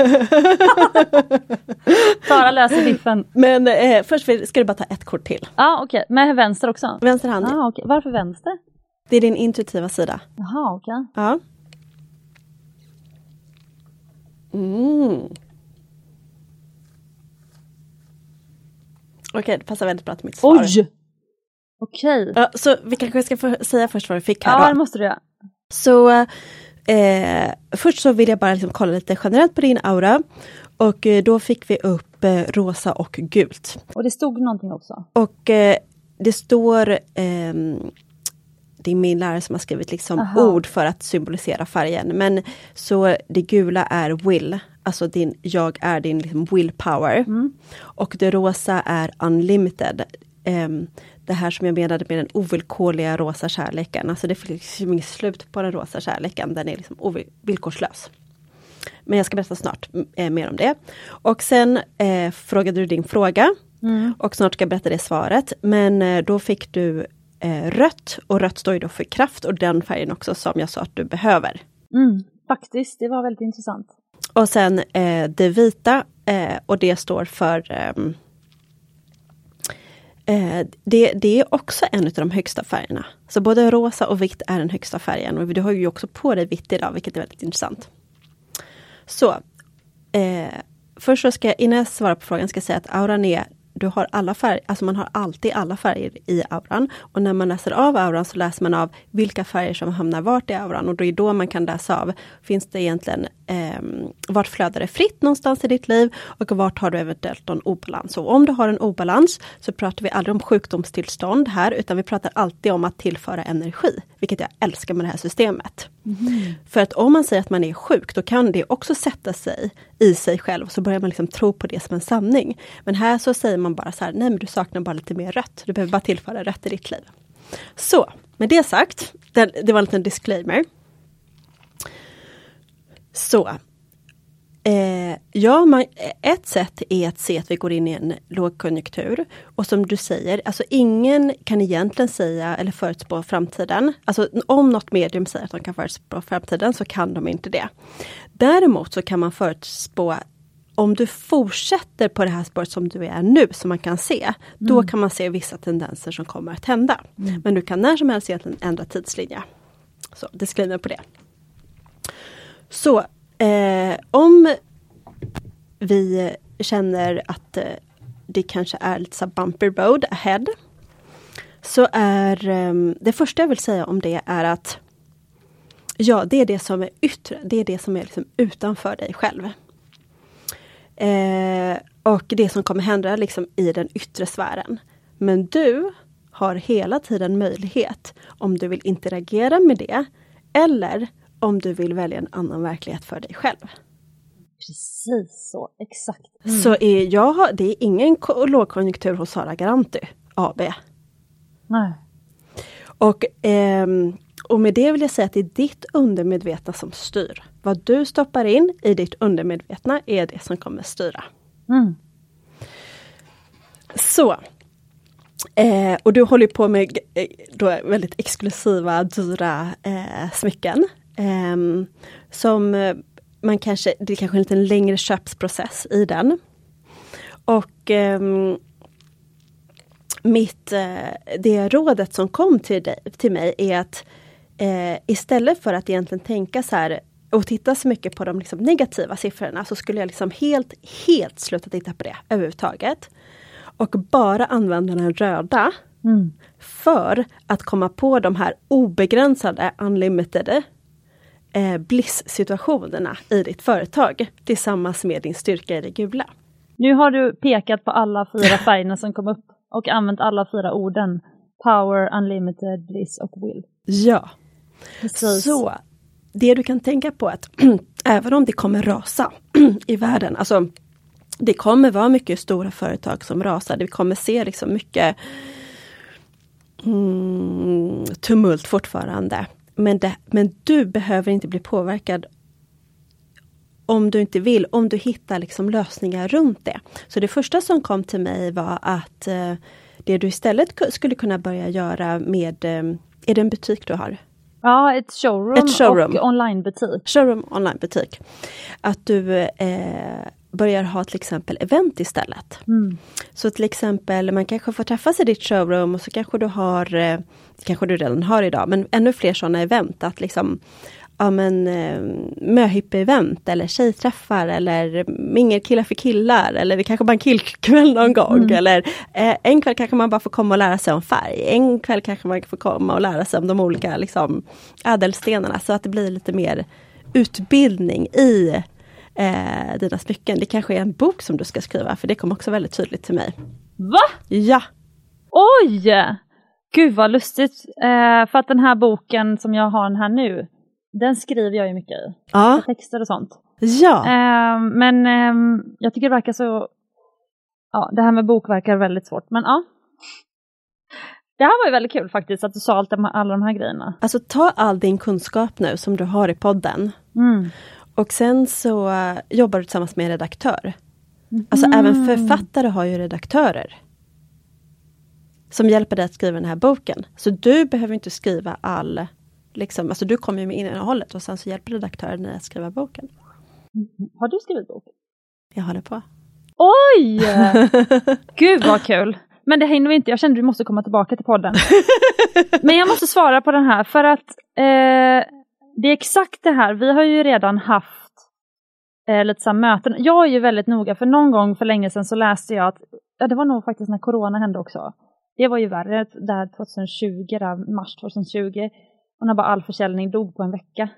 S1: Sara *laughs* löser biffen.
S2: Men eh, först ska du bara ta ett kort till.
S1: Ja okej, med vänster också?
S2: Vänster hand.
S1: Ah, okej. Varför vänster?
S2: Det är din intuitiva sida.
S1: Jaha okej.
S2: Ja. Mm. Okej, det passar väldigt bra till mitt svar.
S1: Oj! Okej.
S2: Ja, så vi kanske ska få säga först vad vi fick här
S1: Ja,
S2: då.
S1: det måste du göra.
S2: Så eh, först så vill jag bara liksom kolla lite generellt på din aura. Och eh, då fick vi upp eh, rosa och gult.
S1: Och det stod någonting också.
S2: Och eh, det står ehm, det är min lärare som har skrivit liksom
S1: Aha.
S2: ord för att symbolisera färgen. Men så det gula är will, alltså din, jag är din liksom willpower. Och det rosa är unlimited. Ehm, det här som jag menade med den ovillkorliga rosa kärleken. Alltså det finns liksom inget slut på den rosa kärleken, den är liksom ovillkorslös. Men jag ska berätta snart eh, mer om det. Och sen eh, frågade du din fråga. Och snart ska jag berätta det svaret. Men eh, då fick du eh, rött och rött står ju då för kraft och den färgen också som jag sa att du behöver.
S1: Mm, faktiskt, det var väldigt intressant.
S2: Och sen eh, det vita eh, och det står för ehm, eh, det, det är också en av de högsta färgerna. Så både rosa och vitt är den högsta färgen och du har ju också på dig vitt idag vilket är väldigt intressant. Så eh, Först så ska jag, innan jag svarar på frågan, ska jag säga att auran är du har alla färger, alltså man har alltid alla färger i auran. Och när man läser av auran så läser man av vilka färger som hamnar vart i auran. Och det är då man kan läsa av, finns det egentligen, eh, vart flödar det fritt någonstans i ditt liv och vart har du eventuellt en obalans. Och om du har en obalans så pratar vi aldrig om sjukdomstillstånd här, utan vi pratar alltid om att tillföra energi. Vilket jag älskar med det här systemet. Mm-hmm. För att om man säger att man är sjuk, då kan det också sätta sig i sig själv. Så börjar man liksom tro på det som en sanning. Men här så säger man bara så här, nej men du saknar bara lite mer rött. Du behöver bara tillföra rött i ditt liv. Så, med det sagt, det, det var en liten disclaimer. Så. Eh, ja, man, ett sätt är att se att vi går in i en lågkonjunktur. Och som du säger, alltså ingen kan egentligen säga eller förutspå framtiden. Alltså om något medium säger att de kan förutspå framtiden så kan de inte det. Däremot så kan man förutspå om du fortsätter på det här spåret som du är nu, som man kan se, då kan man se vissa tendenser som kommer att hända. Men du kan när som helst egentligen ändra tidslinje. Så disclaimer på det. Så eh, om vi känner att eh, det kanske är lite så 'bumper road ahead. Så är ehm, det första jag vill säga om det är att Ja, det är det som är yttre, det är det som är liksom utanför dig själv. Eh, och det som kommer hända liksom i den yttre sfären. Men du har hela tiden möjlighet om du vill interagera med det eller om du vill välja en annan verklighet för dig själv.
S1: Precis så, exakt.
S2: Så är jag, det är ingen ko- lågkonjunktur hos Sara Garanti AB.
S1: Nej.
S2: Och, ehm, och med det vill jag säga att det är ditt undermedvetna som styr. Vad du stoppar in i ditt undermedvetna är det som kommer styra.
S1: Mm.
S2: Så. Eh, och du håller på med eh, då väldigt exklusiva, dyra eh, smycken. Ehm, som man kanske, det är kanske en lite längre köpsprocess i den. Och ehm, mitt, eh, det rådet som kom till, dig, till mig är att eh, istället för att egentligen tänka så här och titta så mycket på de liksom negativa siffrorna så skulle jag liksom helt, helt sluta titta på det överhuvudtaget. Och bara använda den röda
S1: Mm.
S2: för att komma på de här obegränsade, unlimited eh, bliss-situationerna i ditt företag tillsammans med din styrka i det gula.
S1: Nu har du pekat på alla fyra färgerna som kom upp och använt alla fyra orden. Power, unlimited, bliss och will.
S2: Ja,
S1: Precis.
S2: så det du kan tänka på är att *clears throat* även om det kommer rasa *clears throat* i världen, alltså det kommer vara mycket stora företag som rasar. Vi kommer se liksom mycket mm, tumult fortfarande. Men, det, men du behöver inte bli påverkad om du inte vill, om du hittar liksom lösningar runt det. Så det första som kom till mig var att eh, det du istället ku- skulle kunna börja göra med, eh, är det en butik du har?
S1: Ja, ett showroom,
S2: Ett showroom.
S1: och onlinebutik.
S2: Showroom onlinebutik. Att du eh, börjar ha till exempel event istället.
S1: Mm.
S2: Så till exempel man kanske får träffas i ditt showroom och så kanske du har, eh, kanske du redan har idag, men ännu fler sådana event. Att liksom ja men eh, möhippa-event eller tjejträffar eller mingelkillar för killar eller det kanske bara en killkväll någon gång.
S1: Mm.
S2: Eller eh, en kväll kanske man bara får komma och lära sig om färg. En kväll kanske man får komma och lära sig om de olika liksom, ädelstenarna så att det blir lite mer utbildning i eh, dina smycken. Det kanske är en bok som du ska skriva för det kom också väldigt tydligt till mig.
S1: Va?
S2: Ja!
S1: Oj! Gud vad lustigt. Eh, för att den här boken som jag har den här nu, den skriver jag ju mycket i.
S2: Ja!
S1: Texter och sånt.
S2: Ja!
S1: Eh, men ehm, jag tycker det verkar så... Ja, det här med bok verkar väldigt svårt, men ja. Det här var ju väldigt kul faktiskt, att du sa allt de, alla de här grejerna.
S2: Alltså ta all din kunskap nu som du har i podden
S1: Mm.
S2: Och sen så eh, jobbar du tillsammans med en redaktör. Alltså
S1: Mm.
S2: även författare har ju redaktörer. Som hjälper dig att skriva den här boken. Så du behöver inte skriva all, liksom, alltså du kommer med innehållet och sen så hjälper redaktören dig att skriva boken.
S1: Har du skrivit bok?
S2: Jag håller på.
S1: Oj! *laughs* Gud vad kul! Men det hinner vi inte, jag kände att vi måste komma tillbaka till podden. *laughs* Men jag måste svara på den här för att eh, det är exakt det här, vi har ju redan haft eh, lite så här möten. Jag är ju väldigt noga, för någon gång för länge sedan så läste jag att, ja det var nog faktiskt när corona hände också. Det var ju värre, där 2020, där, mars 2020. Och när bara all försäljning dog på en vecka.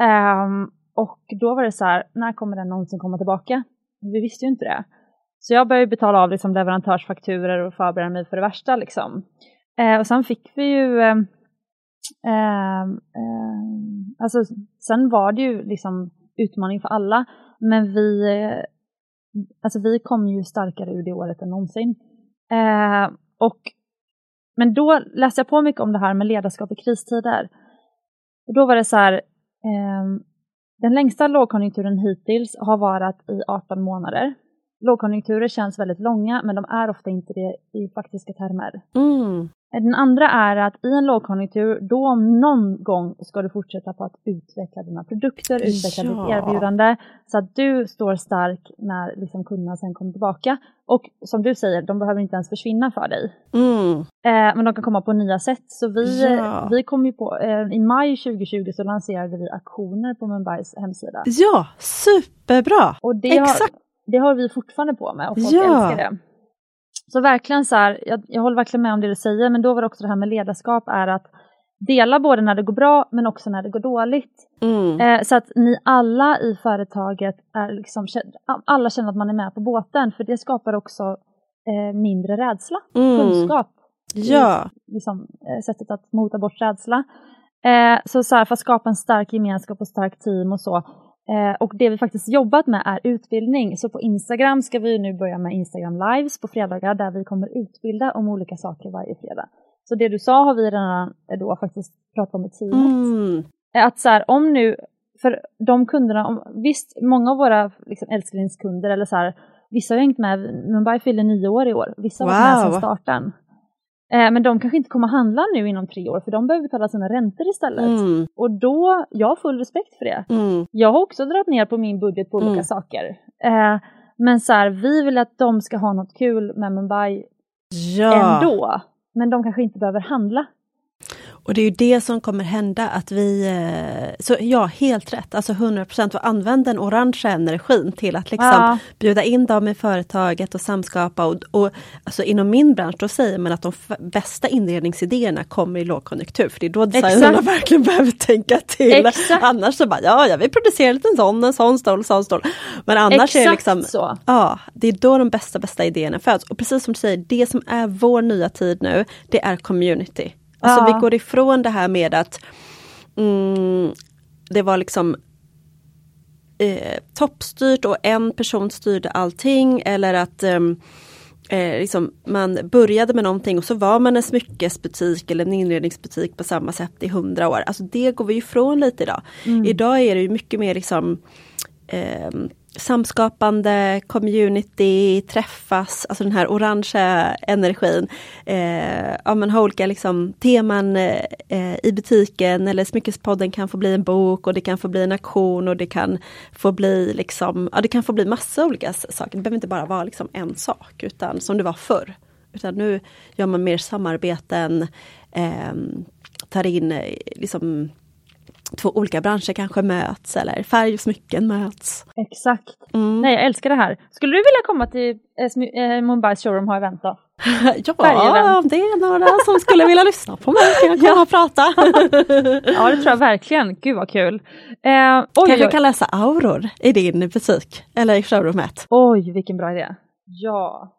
S1: Um, och då var det så här, när kommer den någonsin komma tillbaka? Vi visste ju inte det. Så jag började betala av liksom leverantörsfakturer och förbereda mig för det värsta. Liksom. Eh, och sen fick vi ju... Eh, eh, alltså, sen var det ju liksom utmaning för alla. Men vi, alltså, vi kom ju starkare ur det året än någonsin. Eh, och, men då läste jag på mycket om det här med ledarskap i kristider. Och då var det så här, eh, den längsta lågkonjunkturen hittills har varit i 18 månader. Lågkonjunkturer känns väldigt långa, men de är ofta inte det i faktiska termer.
S2: Mm.
S1: Den andra är att i en lågkonjunktur, då om någon gång ska du fortsätta på att utveckla dina produkter, utveckla
S2: Ja.
S1: ditt erbjudande, så att du står stark när liksom kunderna sen kommer tillbaka. Och som du säger, de behöver inte ens försvinna för dig.
S2: Mm.
S1: Eh, men de kan komma på nya sätt. Så vi,
S2: Ja.
S1: vi kom ju på, eh, i maj 2020 så lanserade vi aktioner på Mumbais hemsida.
S2: Ja, superbra!
S1: Och det
S2: Exakt.
S1: har, det har vi fortfarande på med och folk
S2: Ja.
S1: älskar det. Så verkligen så här, jag, jag håller verkligen med om det du säger, men då var det också det här med ledarskap är att dela både när det går bra men också när det går dåligt.
S2: Mm.
S1: Eh, så att ni alla i företaget är liksom, alla känner att man är med på båten för det skapar också eh, mindre rädsla,
S2: Mm.
S1: kunskap.
S2: Ja.
S1: I, liksom, eh, sättet att mota bort rädsla. Eh, så, så här, för att skapa en stark gemenskap och stark team och så. Eh, och det vi faktiskt jobbat med är utbildning. Så på Instagram ska vi nu börja med Instagram lives på fredagar där vi kommer utbilda om olika saker varje fredag. Så det du sa har vi redan eh, då faktiskt pratat om i teamet.
S2: Mm.
S1: Eh, Att så här, om nu, för de kunderna, om, visst många av våra liksom, älsklingskunder eller så här, vissa har hängt med, Mumbai fyller nio år i år, vissa har varit med
S2: Wow.
S1: sedan starten. Eh, men de kanske inte kommer handla nu inom tre år för de behöver betala sina räntor istället.
S2: Mm.
S1: Och då, jag har full respekt för det.
S2: Mm.
S1: Jag har också dragit ner på min budget på olika
S2: Mm.
S1: saker. Eh, men så här, vi vill att de ska ha något kul med Mumbai
S2: Ja.
S1: ändå. Men de kanske inte behöver handla.
S2: Och det är ju det som kommer hända att vi, eh, så ja helt rätt, alltså 100% och använd den orangea energin till att liksom
S1: Ja.
S2: bjuda in dem i företaget och samskapa och, och alltså inom min bransch då säger man att de bästa inredningsidéerna kommer i lågkonjunktur för det är då designerna
S1: Exakt. *laughs*
S2: verkligen behöver tänka till.
S1: Exakt.
S2: Annars så bara ja, jag vill producera en liten sån, en sån stol, en sån stol. Men annars är det
S1: Exakt
S2: liksom
S1: så.
S2: Ja, det är då de bästa, bästa idéerna föds. Och precis som du säger, det som är vår nya tid nu, det är community. Alltså
S1: Ja.
S2: vi går ifrån det här med att mm, det var liksom eh, toppstyrt och en person styrde allting eller att ehm, eh, liksom man började med någonting och så var man en smyckesbutik eller en inredningsbutik på samma sätt i hundra år. Alltså det går vi ifrån lite idag. Idag är det ju mycket mer liksom ehm, samskapande, community, träffas, alltså den här orangea energin. Eh, ja, men ha olika liksom, teman eh, i butiken eller Smyckespodden kan få bli en bok och det kan få bli en aktion och det kan få bli liksom, ja det kan få bli massa olika saker. Det behöver inte bara vara liksom en sak utan som det var förr. Utan nu gör man mer samarbeten, eh, tar in eh, liksom två olika branscher kanske möts eller färg och smycken möts.
S1: Exakt.
S2: Mm.
S1: Nej, jag älskar det här. Skulle du vilja komma till eh, eh, Mumbais showroom ha event då? *laughs*
S2: ja,
S1: Färgevän.
S2: om det är några som skulle vilja lyssna på mig kan jag *laughs* komma och prata. *laughs*
S1: Ja, det tror jag verkligen. Gud vad kul. Eh, oj,
S2: Kanske kan läsa auror i din butik eller i showroomet.
S1: oj, vilken bra idé. Ja,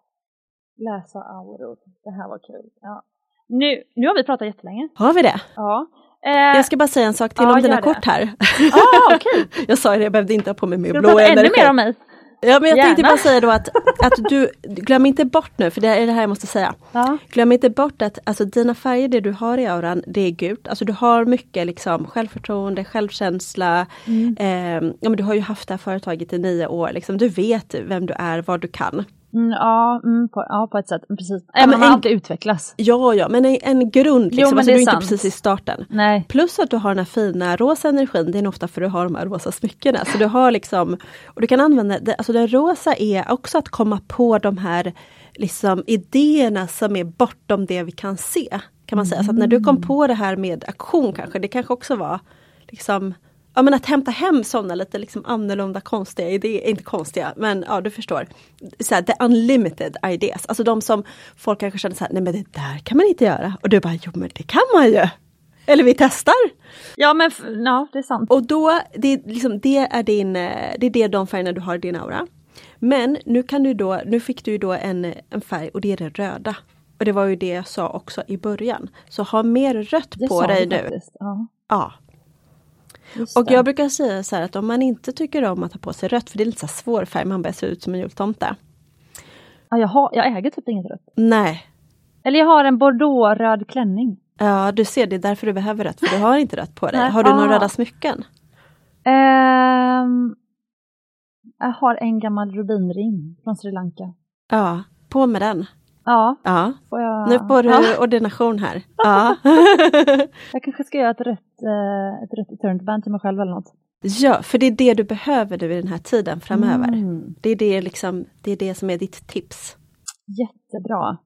S1: läsa auror. Det här var kul. Ja. Nu, nu har vi pratat jättelänge.
S2: Har vi det?
S1: Ja. Eh,
S2: Jag ska bara säga en sak till
S1: ja,
S2: om dina
S1: det.
S2: kort här.
S1: ah, okej. *laughs*
S2: Jag sa det, jag behövde inte ha på mig min
S1: Ska du
S2: blå
S1: prata ännu
S2: energi.
S1: mer om mig?
S2: Ja men jag tänkte
S1: Gärna.
S2: bara säga då att, att du, glöm inte bort nu, för det är det här jag måste säga.
S1: Ja.
S2: Glöm inte bort att alltså, dina färger, det du har i auran, det är gult. Alltså du har mycket liksom, självförtroende, självkänsla.
S1: Mm.
S2: Eh, ja, men du har ju haft det här företaget i nio år. Liksom. Du vet vem du är, vad du kan.
S1: Mm, ja, mm, på, ja, på ett sätt. Precis.
S2: Ja, men
S1: man
S2: en-
S1: alltid utvecklas.
S2: Ja, ja, men en, en grund. Liksom.
S1: men
S2: alltså,
S1: det är
S2: du är inte precis i starten.
S1: Nej.
S2: Plus att du har den här fina rosa energin, det är nog ofta för att du har de här rosa smyckena. Så du har liksom, och du kan använda, det, alltså den rosa är också att komma på de här liksom idéerna som är bortom det vi kan se. Kan man säga. Så att när du kom på det här med aktion kanske, det kanske också var liksom Ja men att hämta hem sådana lite liksom annorlunda konstiga idéer, inte konstiga men ja du förstår. Så här, the unlimited ideas, alltså de som folk kanske känner så här, nej men det där kan man inte göra. Och du bara, jo men det kan man ju! Eller vi testar!
S1: Ja, men ja, det är sant.
S2: Och då, det, är liksom, det är din, eh, det är det de färgerna du har i din aura. Men nu kan du då, nu fick du då en, en färg och det är det röda. Och det var ju det jag sa också i början. Så ha mer rött
S1: Det
S2: på dig nu.
S1: faktiskt. Ja,
S2: Ja. Och jag brukar säga så här att om man inte tycker om att ha på sig rött, för det är lite så svår färg, man börjar se ut som en jultomte.
S1: ja, jag, har, jag äger typ inget rött.
S2: Nej.
S1: Eller jag har en bordeauxröd klänning.
S2: Ja, du ser, det är därför du behöver rött, för du har inte rött på dig.
S1: Nej.
S2: Har du några
S1: Ah.
S2: röda smycken?
S1: Ehm, jag har en gammal rubinring från Sri Lanka.
S2: Ja, på med den.
S1: Ja,
S2: Ja,
S1: får jag...
S2: nu får du
S1: Ja, *laughs*
S2: ordination här. *laughs* Ja. *laughs*
S1: jag kanske ska göra ett rött, eh, ett rött eternity till mig själv eller något.
S2: Ja, för det är det du behöver nu i den här tiden framöver.
S1: Mm,
S2: Det, är det, liksom, det är det som är ditt tips.
S1: jättebra.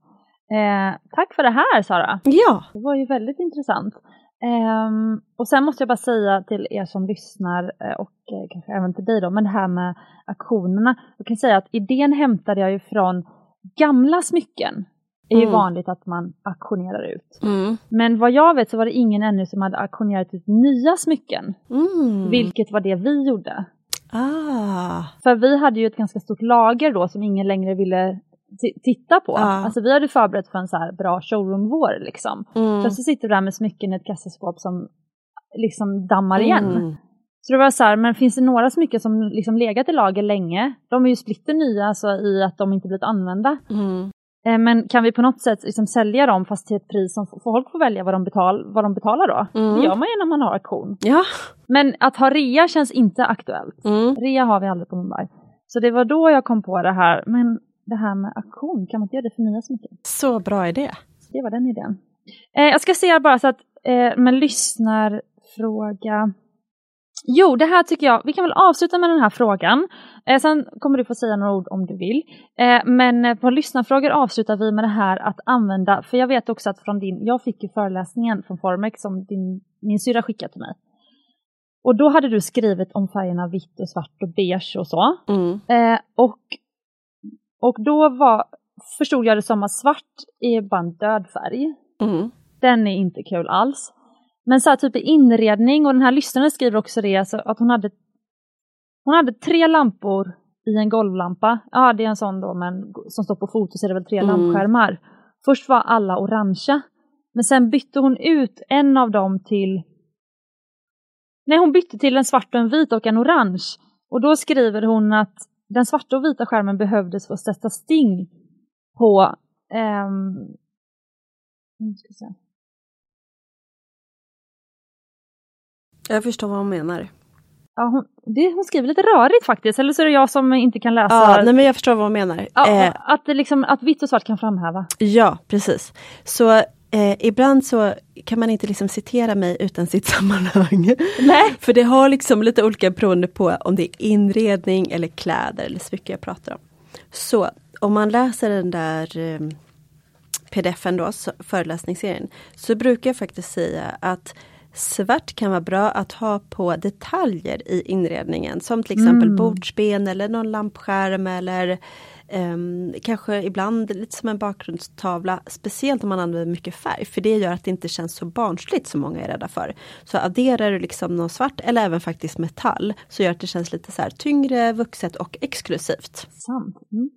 S1: Eh, tack för det här Sara.
S2: Ja,
S1: Det var ju väldigt intressant. Ehm, och sen måste jag bara säga till er som lyssnar eh, och eh, kanske även till dig då, men det här med aktionerna. Jag kan säga att idén hämtade jag ju från gamla smycken. Är ju
S2: Mm.
S1: vanligt att man auktionerar ut.
S2: mm.
S1: Men vad jag vet så var det ingen ännu som hade auktionerat ut nya smycken.
S2: Mm.
S1: Vilket var det vi gjorde.
S2: Ah.
S1: För vi hade ju ett ganska stort lager då som ingen längre ville ti- titta på.
S2: Ja.
S1: Alltså vi hade förberett för en så här bra showroom-vår liksom.
S2: Mm.
S1: Plötsligt sitter du där med smycken i ett kassaskåp som liksom dammar igen. Så det var så här, men finns det några smycken som liksom legat i lager länge? De är ju splitter nya alltså i att de inte blivit använda.
S2: Mm.
S1: Eh, Men kan vi på något sätt liksom sälja dem fast till ett pris som folk får välja vad de, betal, vad de betalar då?
S2: Mm.
S1: Det gör man ju när man har auktion.
S2: Ja.
S1: Men att ha rea känns inte aktuellt.
S2: Mm.
S1: Rea har vi aldrig på Mumbai. Så det var då jag kom på det här, men det här med auktion, kan man inte göra det för nya smycken?
S2: Så bra idé.
S1: Det var den idén. Eh, jag ska säga bara så att, eh, men lyssnarfråga. Jo, det här tycker jag, vi kan väl avsluta med den här frågan. Eh, sen kommer du få säga några ord om du vill. Eh, men eh, på lyssnarfrågor avslutar vi med det här att använda, för jag vet också att från din, jag fick ju föreläsningen från Formex som din, min syrra skickade till mig. Och då hade du skrivit om färgerna vitt och svart och beige och så.
S2: Mm.
S1: Eh, och, och då var, förstod jag det som att svart är bara en död färg.
S2: Mm.
S1: Den är inte kul alls. Men så här, typ i inredning, och den här lyssnaren skriver också det, alltså att hon hade, hon hade tre lampor i en golvlampa. Ja, det är en sån då, men som står på foto så är det väl tre
S2: Mm.
S1: lampskärmar. Först var alla orangea, men sen bytte hon ut en av dem till Nej, hon bytte till en svart och en vit och en orange. Och då skriver hon att den svarta och vita skärmen behövdes för att sätta sting på ehm,
S2: Jag förstår vad hon menar.
S1: Ja, hon, det, hon skriver lite rörigt faktiskt, eller så är det jag som inte kan läsa.
S2: Ja, nej, men jag förstår vad hon menar.
S1: Ja,
S2: Eh,
S1: att, det liksom, att vitt och svart kan framhäva.
S2: Ja, precis. Så eh, ibland så kan man inte liksom citera mig utan sitt *laughs* sammanhang.
S1: Nej.
S2: För det har liksom lite olika beroende på om det är inredning eller kläder eller smycken jag pratar om. Så om man läser den där eh, pdfen då, så, föreläsningsserien, så brukar jag faktiskt säga att Svart kan vara bra att ha på detaljer i inredningen som till exempel
S1: Mm.
S2: bordsben eller någon lampskärm eller ehm, kanske ibland lite som en bakgrundstavla. Speciellt om man använder mycket färg för det gör att det inte känns så barnsligt som många är rädda för. Så adderar du liksom någon svart eller även faktiskt metall så gör att det känns lite så här tyngre, vuxet och exklusivt.
S1: Mm.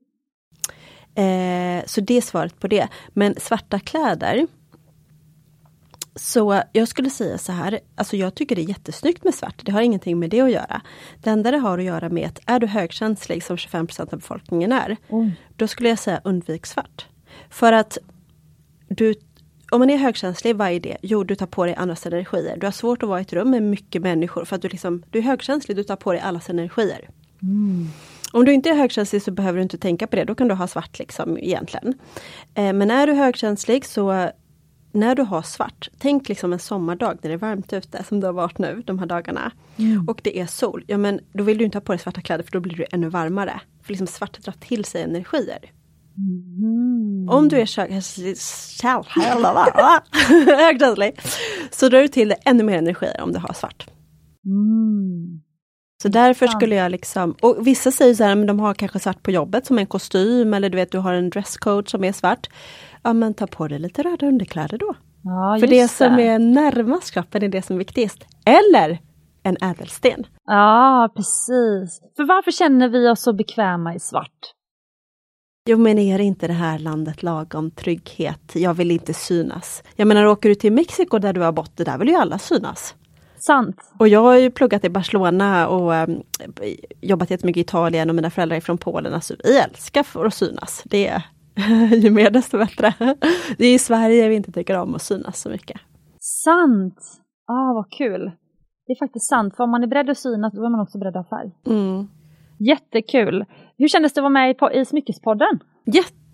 S2: Eh, så det är svaret på det. Men svarta kläder. Så jag skulle säga så här, alltså jag tycker det är jättesnyggt med svart. Det har ingenting med det att göra. Det enda det har att göra med att är du högkänslig som 25% av befolkningen är,
S1: Oj.
S2: då skulle jag säga undvik svart. För att du, om man är högkänslig, vad är det? Jo, du tar på dig andras energier. Du har svårt att vara i ett rum med mycket människor för att du, liksom, du är högkänslig, du tar på dig allas energier. Om du inte är högkänslig så behöver du inte tänka på det, då kan du ha svart liksom egentligen. Eh, men är du högkänslig så när du har svart, tänk liksom en sommardag när det är varmt ute som det har varit nu de här dagarna. Och det är sol, ja men då vill du inte ha på dig svarta kläder för då blir du ännu varmare. För liksom svart drar till sig energier.
S1: Mm.
S2: Om du är högkänslig, så drar du till dig ännu mer energier om du har svart.
S1: Mm.
S2: Så därför skulle jag liksom, och vissa säger så här, men de har kanske svart på jobbet som en kostym eller du vet du har en dresscode som är svart. Ja men ta på dig lite röda underkläder då.
S1: Ja,
S2: För det som är närmast kroppen är det som är viktigast. Eller en ädelsten.
S1: Ja, precis. För varför känner vi oss så bekväma i svart?
S2: Jo men är det inte det här landet lagom trygghet? Jag vill inte synas. Jag menar åker du till Mexiko där du har bott, där vill ju alla synas.
S1: Sant.
S2: Och jag har ju pluggat i Barcelona och um, jobbat jättemycket i Italien och mina föräldrar är från Polen. Alltså, vi älskar för att synas. Det *laughs* ju mer desto bättre. Det är i Sverige vi inte tycker om att synas så mycket.
S1: Sant! Ah, vad kul. Det är faktiskt sant, för om man är beredd att synas då är man också beredd att ha färg.
S2: Mm.
S1: Jättekul! Hur kändes det att vara med i, i Smyckespodden?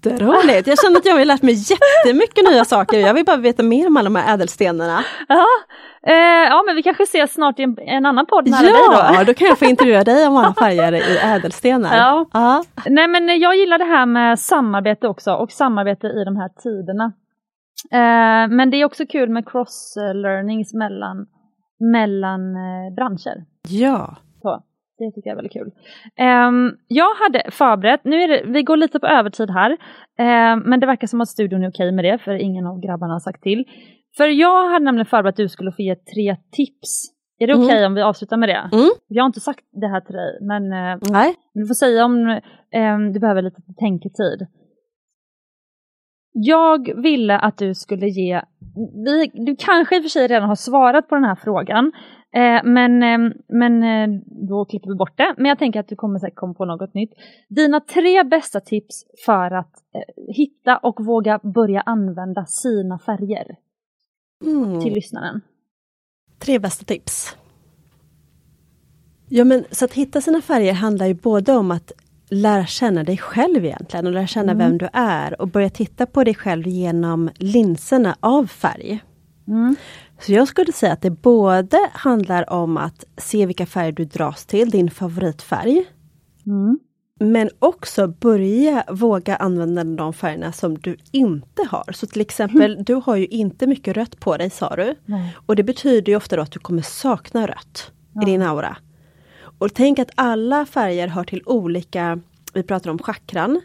S2: Jätteroligt! Jag känner att jag har lärt mig jättemycket nya saker. Jag vill bara veta mer om alla de här ädelstenarna.
S1: Ja, eh, ja men vi kanske ses snart i en, en annan podd nära dig
S2: Ja,
S1: då.
S2: då kan jag få *laughs* intervjua dig om alla färger i ädelstenar.
S1: Ja.
S2: ja.
S1: Nej men jag gillar det här med samarbete också och samarbete i de här tiderna. Eh, men det är också kul med cross-learnings mellan, mellan eh, branscher.
S2: ja.
S1: Det tycker jag är väldigt kul. Ehm, jag hade förberett, nu är det, vi går lite på övertid här, ehm, men det verkar som att studion är okej med det, för ingen av grabbarna har sagt till. För jag hade nämligen förberett att du skulle få ge tre tips. Är det
S2: Mm.
S1: okej om vi avslutar med det?
S2: Mm.
S1: Jag har inte sagt det här till dig, men
S2: Nej.
S1: du får säga om ehm, du behöver lite tänketid. Jag ville att du skulle ge, vi, du kanske i och för sig redan har svarat på den här frågan, eh, men, eh, men eh, då klipper vi bort det. Men jag tänker att du kommer säkert komma på något nytt. Dina tre bästa tips för att eh, hitta och våga börja använda sina färger
S2: Mm.
S1: till lyssnaren.
S2: Tre bästa tips. Ja men så att hitta sina färger handlar ju både om att lära känna dig själv egentligen och lära känna
S1: Mm.
S2: vem du är och börja titta på dig själv genom linserna av färg.
S1: Mm.
S2: Så jag skulle säga att det både handlar om att se vilka färger du dras till, din favoritfärg.
S1: Mm.
S2: Men också börja våga använda de färgerna som du inte har. Så till exempel, *laughs* du har ju inte mycket rött på dig sa du.
S1: Nej.
S2: Och det betyder ju ofta att du kommer sakna rött
S1: Ja.
S2: i din aura. Och tänk att alla färger hör till olika, vi pratar om chakran.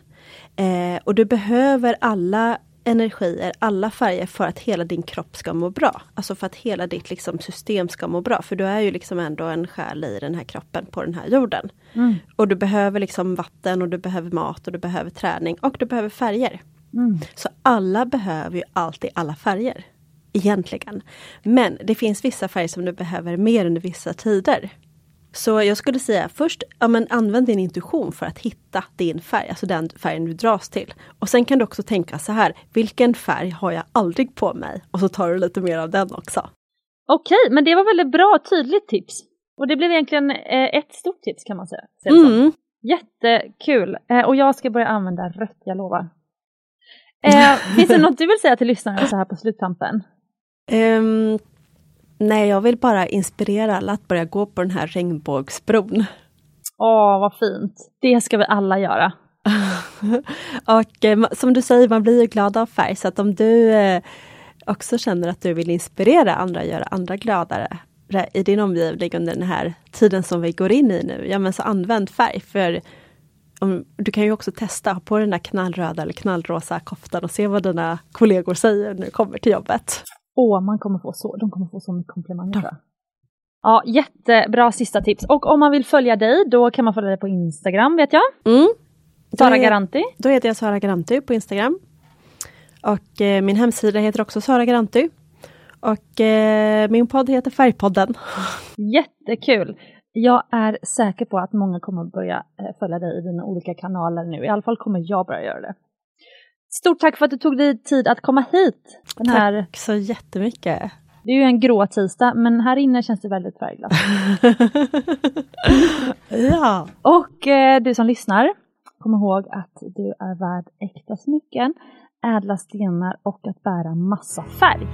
S2: Eh, och du behöver alla energier, alla färger för att hela din kropp ska må bra. Alltså för att hela ditt liksom, system ska må bra. För du är ju liksom ändå en själ i den här kroppen på den här jorden.
S1: Mm.
S2: Och du behöver liksom vatten och du behöver mat och du behöver träning och du behöver färger.
S1: Mm.
S2: Så alla behöver ju alltid alla färger. Egentligen. Men det finns vissa färger som du behöver mer under vissa tider. Så jag skulle säga först, ja, men använd din intuition för att hitta din färg, alltså den färgen du dras till. Och sen kan du också tänka så här, vilken färg har jag aldrig på mig? Och så tar du lite mer av den också.
S1: Okej, men det var väldigt bra tydligt tips. Och det blev egentligen eh, ett stort tips kan man säga.
S2: Mm.
S1: Jättekul! Eh, och jag ska börja använda rött, jag lovar. Eh, finns det *laughs* något du vill säga till lyssnarna så här på sluttampen?
S2: Ehm, nej, jag vill bara inspirera alla att börja gå på den här regnbågsbron.
S1: Åh, vad fint! Det ska vi alla göra. *laughs*
S2: och eh, som du säger, man blir ju glad av färg så att om du eh, också känner att du vill inspirera andra, göra andra gladare i din omgivning under den här tiden som vi går in i nu, ja men så använd färg. För om, du kan ju också testa, ha på den där knallröda eller knallrosa koftan och se vad dina kollegor säger när du kommer till jobbet.
S1: Åh, man kommer få så, de kommer få så mycket komplimanger tror jag. Ja, jättebra sista tips. Och om man vill följa dig, då kan man följa dig på Instagram vet jag.
S2: Mm.
S1: Sara Garanti.
S2: Då heter jag Sara Garanti på Instagram. Och eh, min hemsida heter också Sara Garanti. Och eh, min podd heter Färgpodden. *laughs*
S1: Jättekul! Jag är säker på att många kommer börja eh, följa dig i dina olika kanaler nu. I alla fall kommer jag börja göra det. Stort tack för att du tog dig tid att komma hit.
S2: Den här... Tack så jättemycket.
S1: Det är ju en grå tisdag, men här inne känns det väldigt färgglatt. *laughs*
S2: ja.
S1: Och eh, du som lyssnar, kom ihåg att du är värd äkta smycken, ädla stenar och att bära massa färg.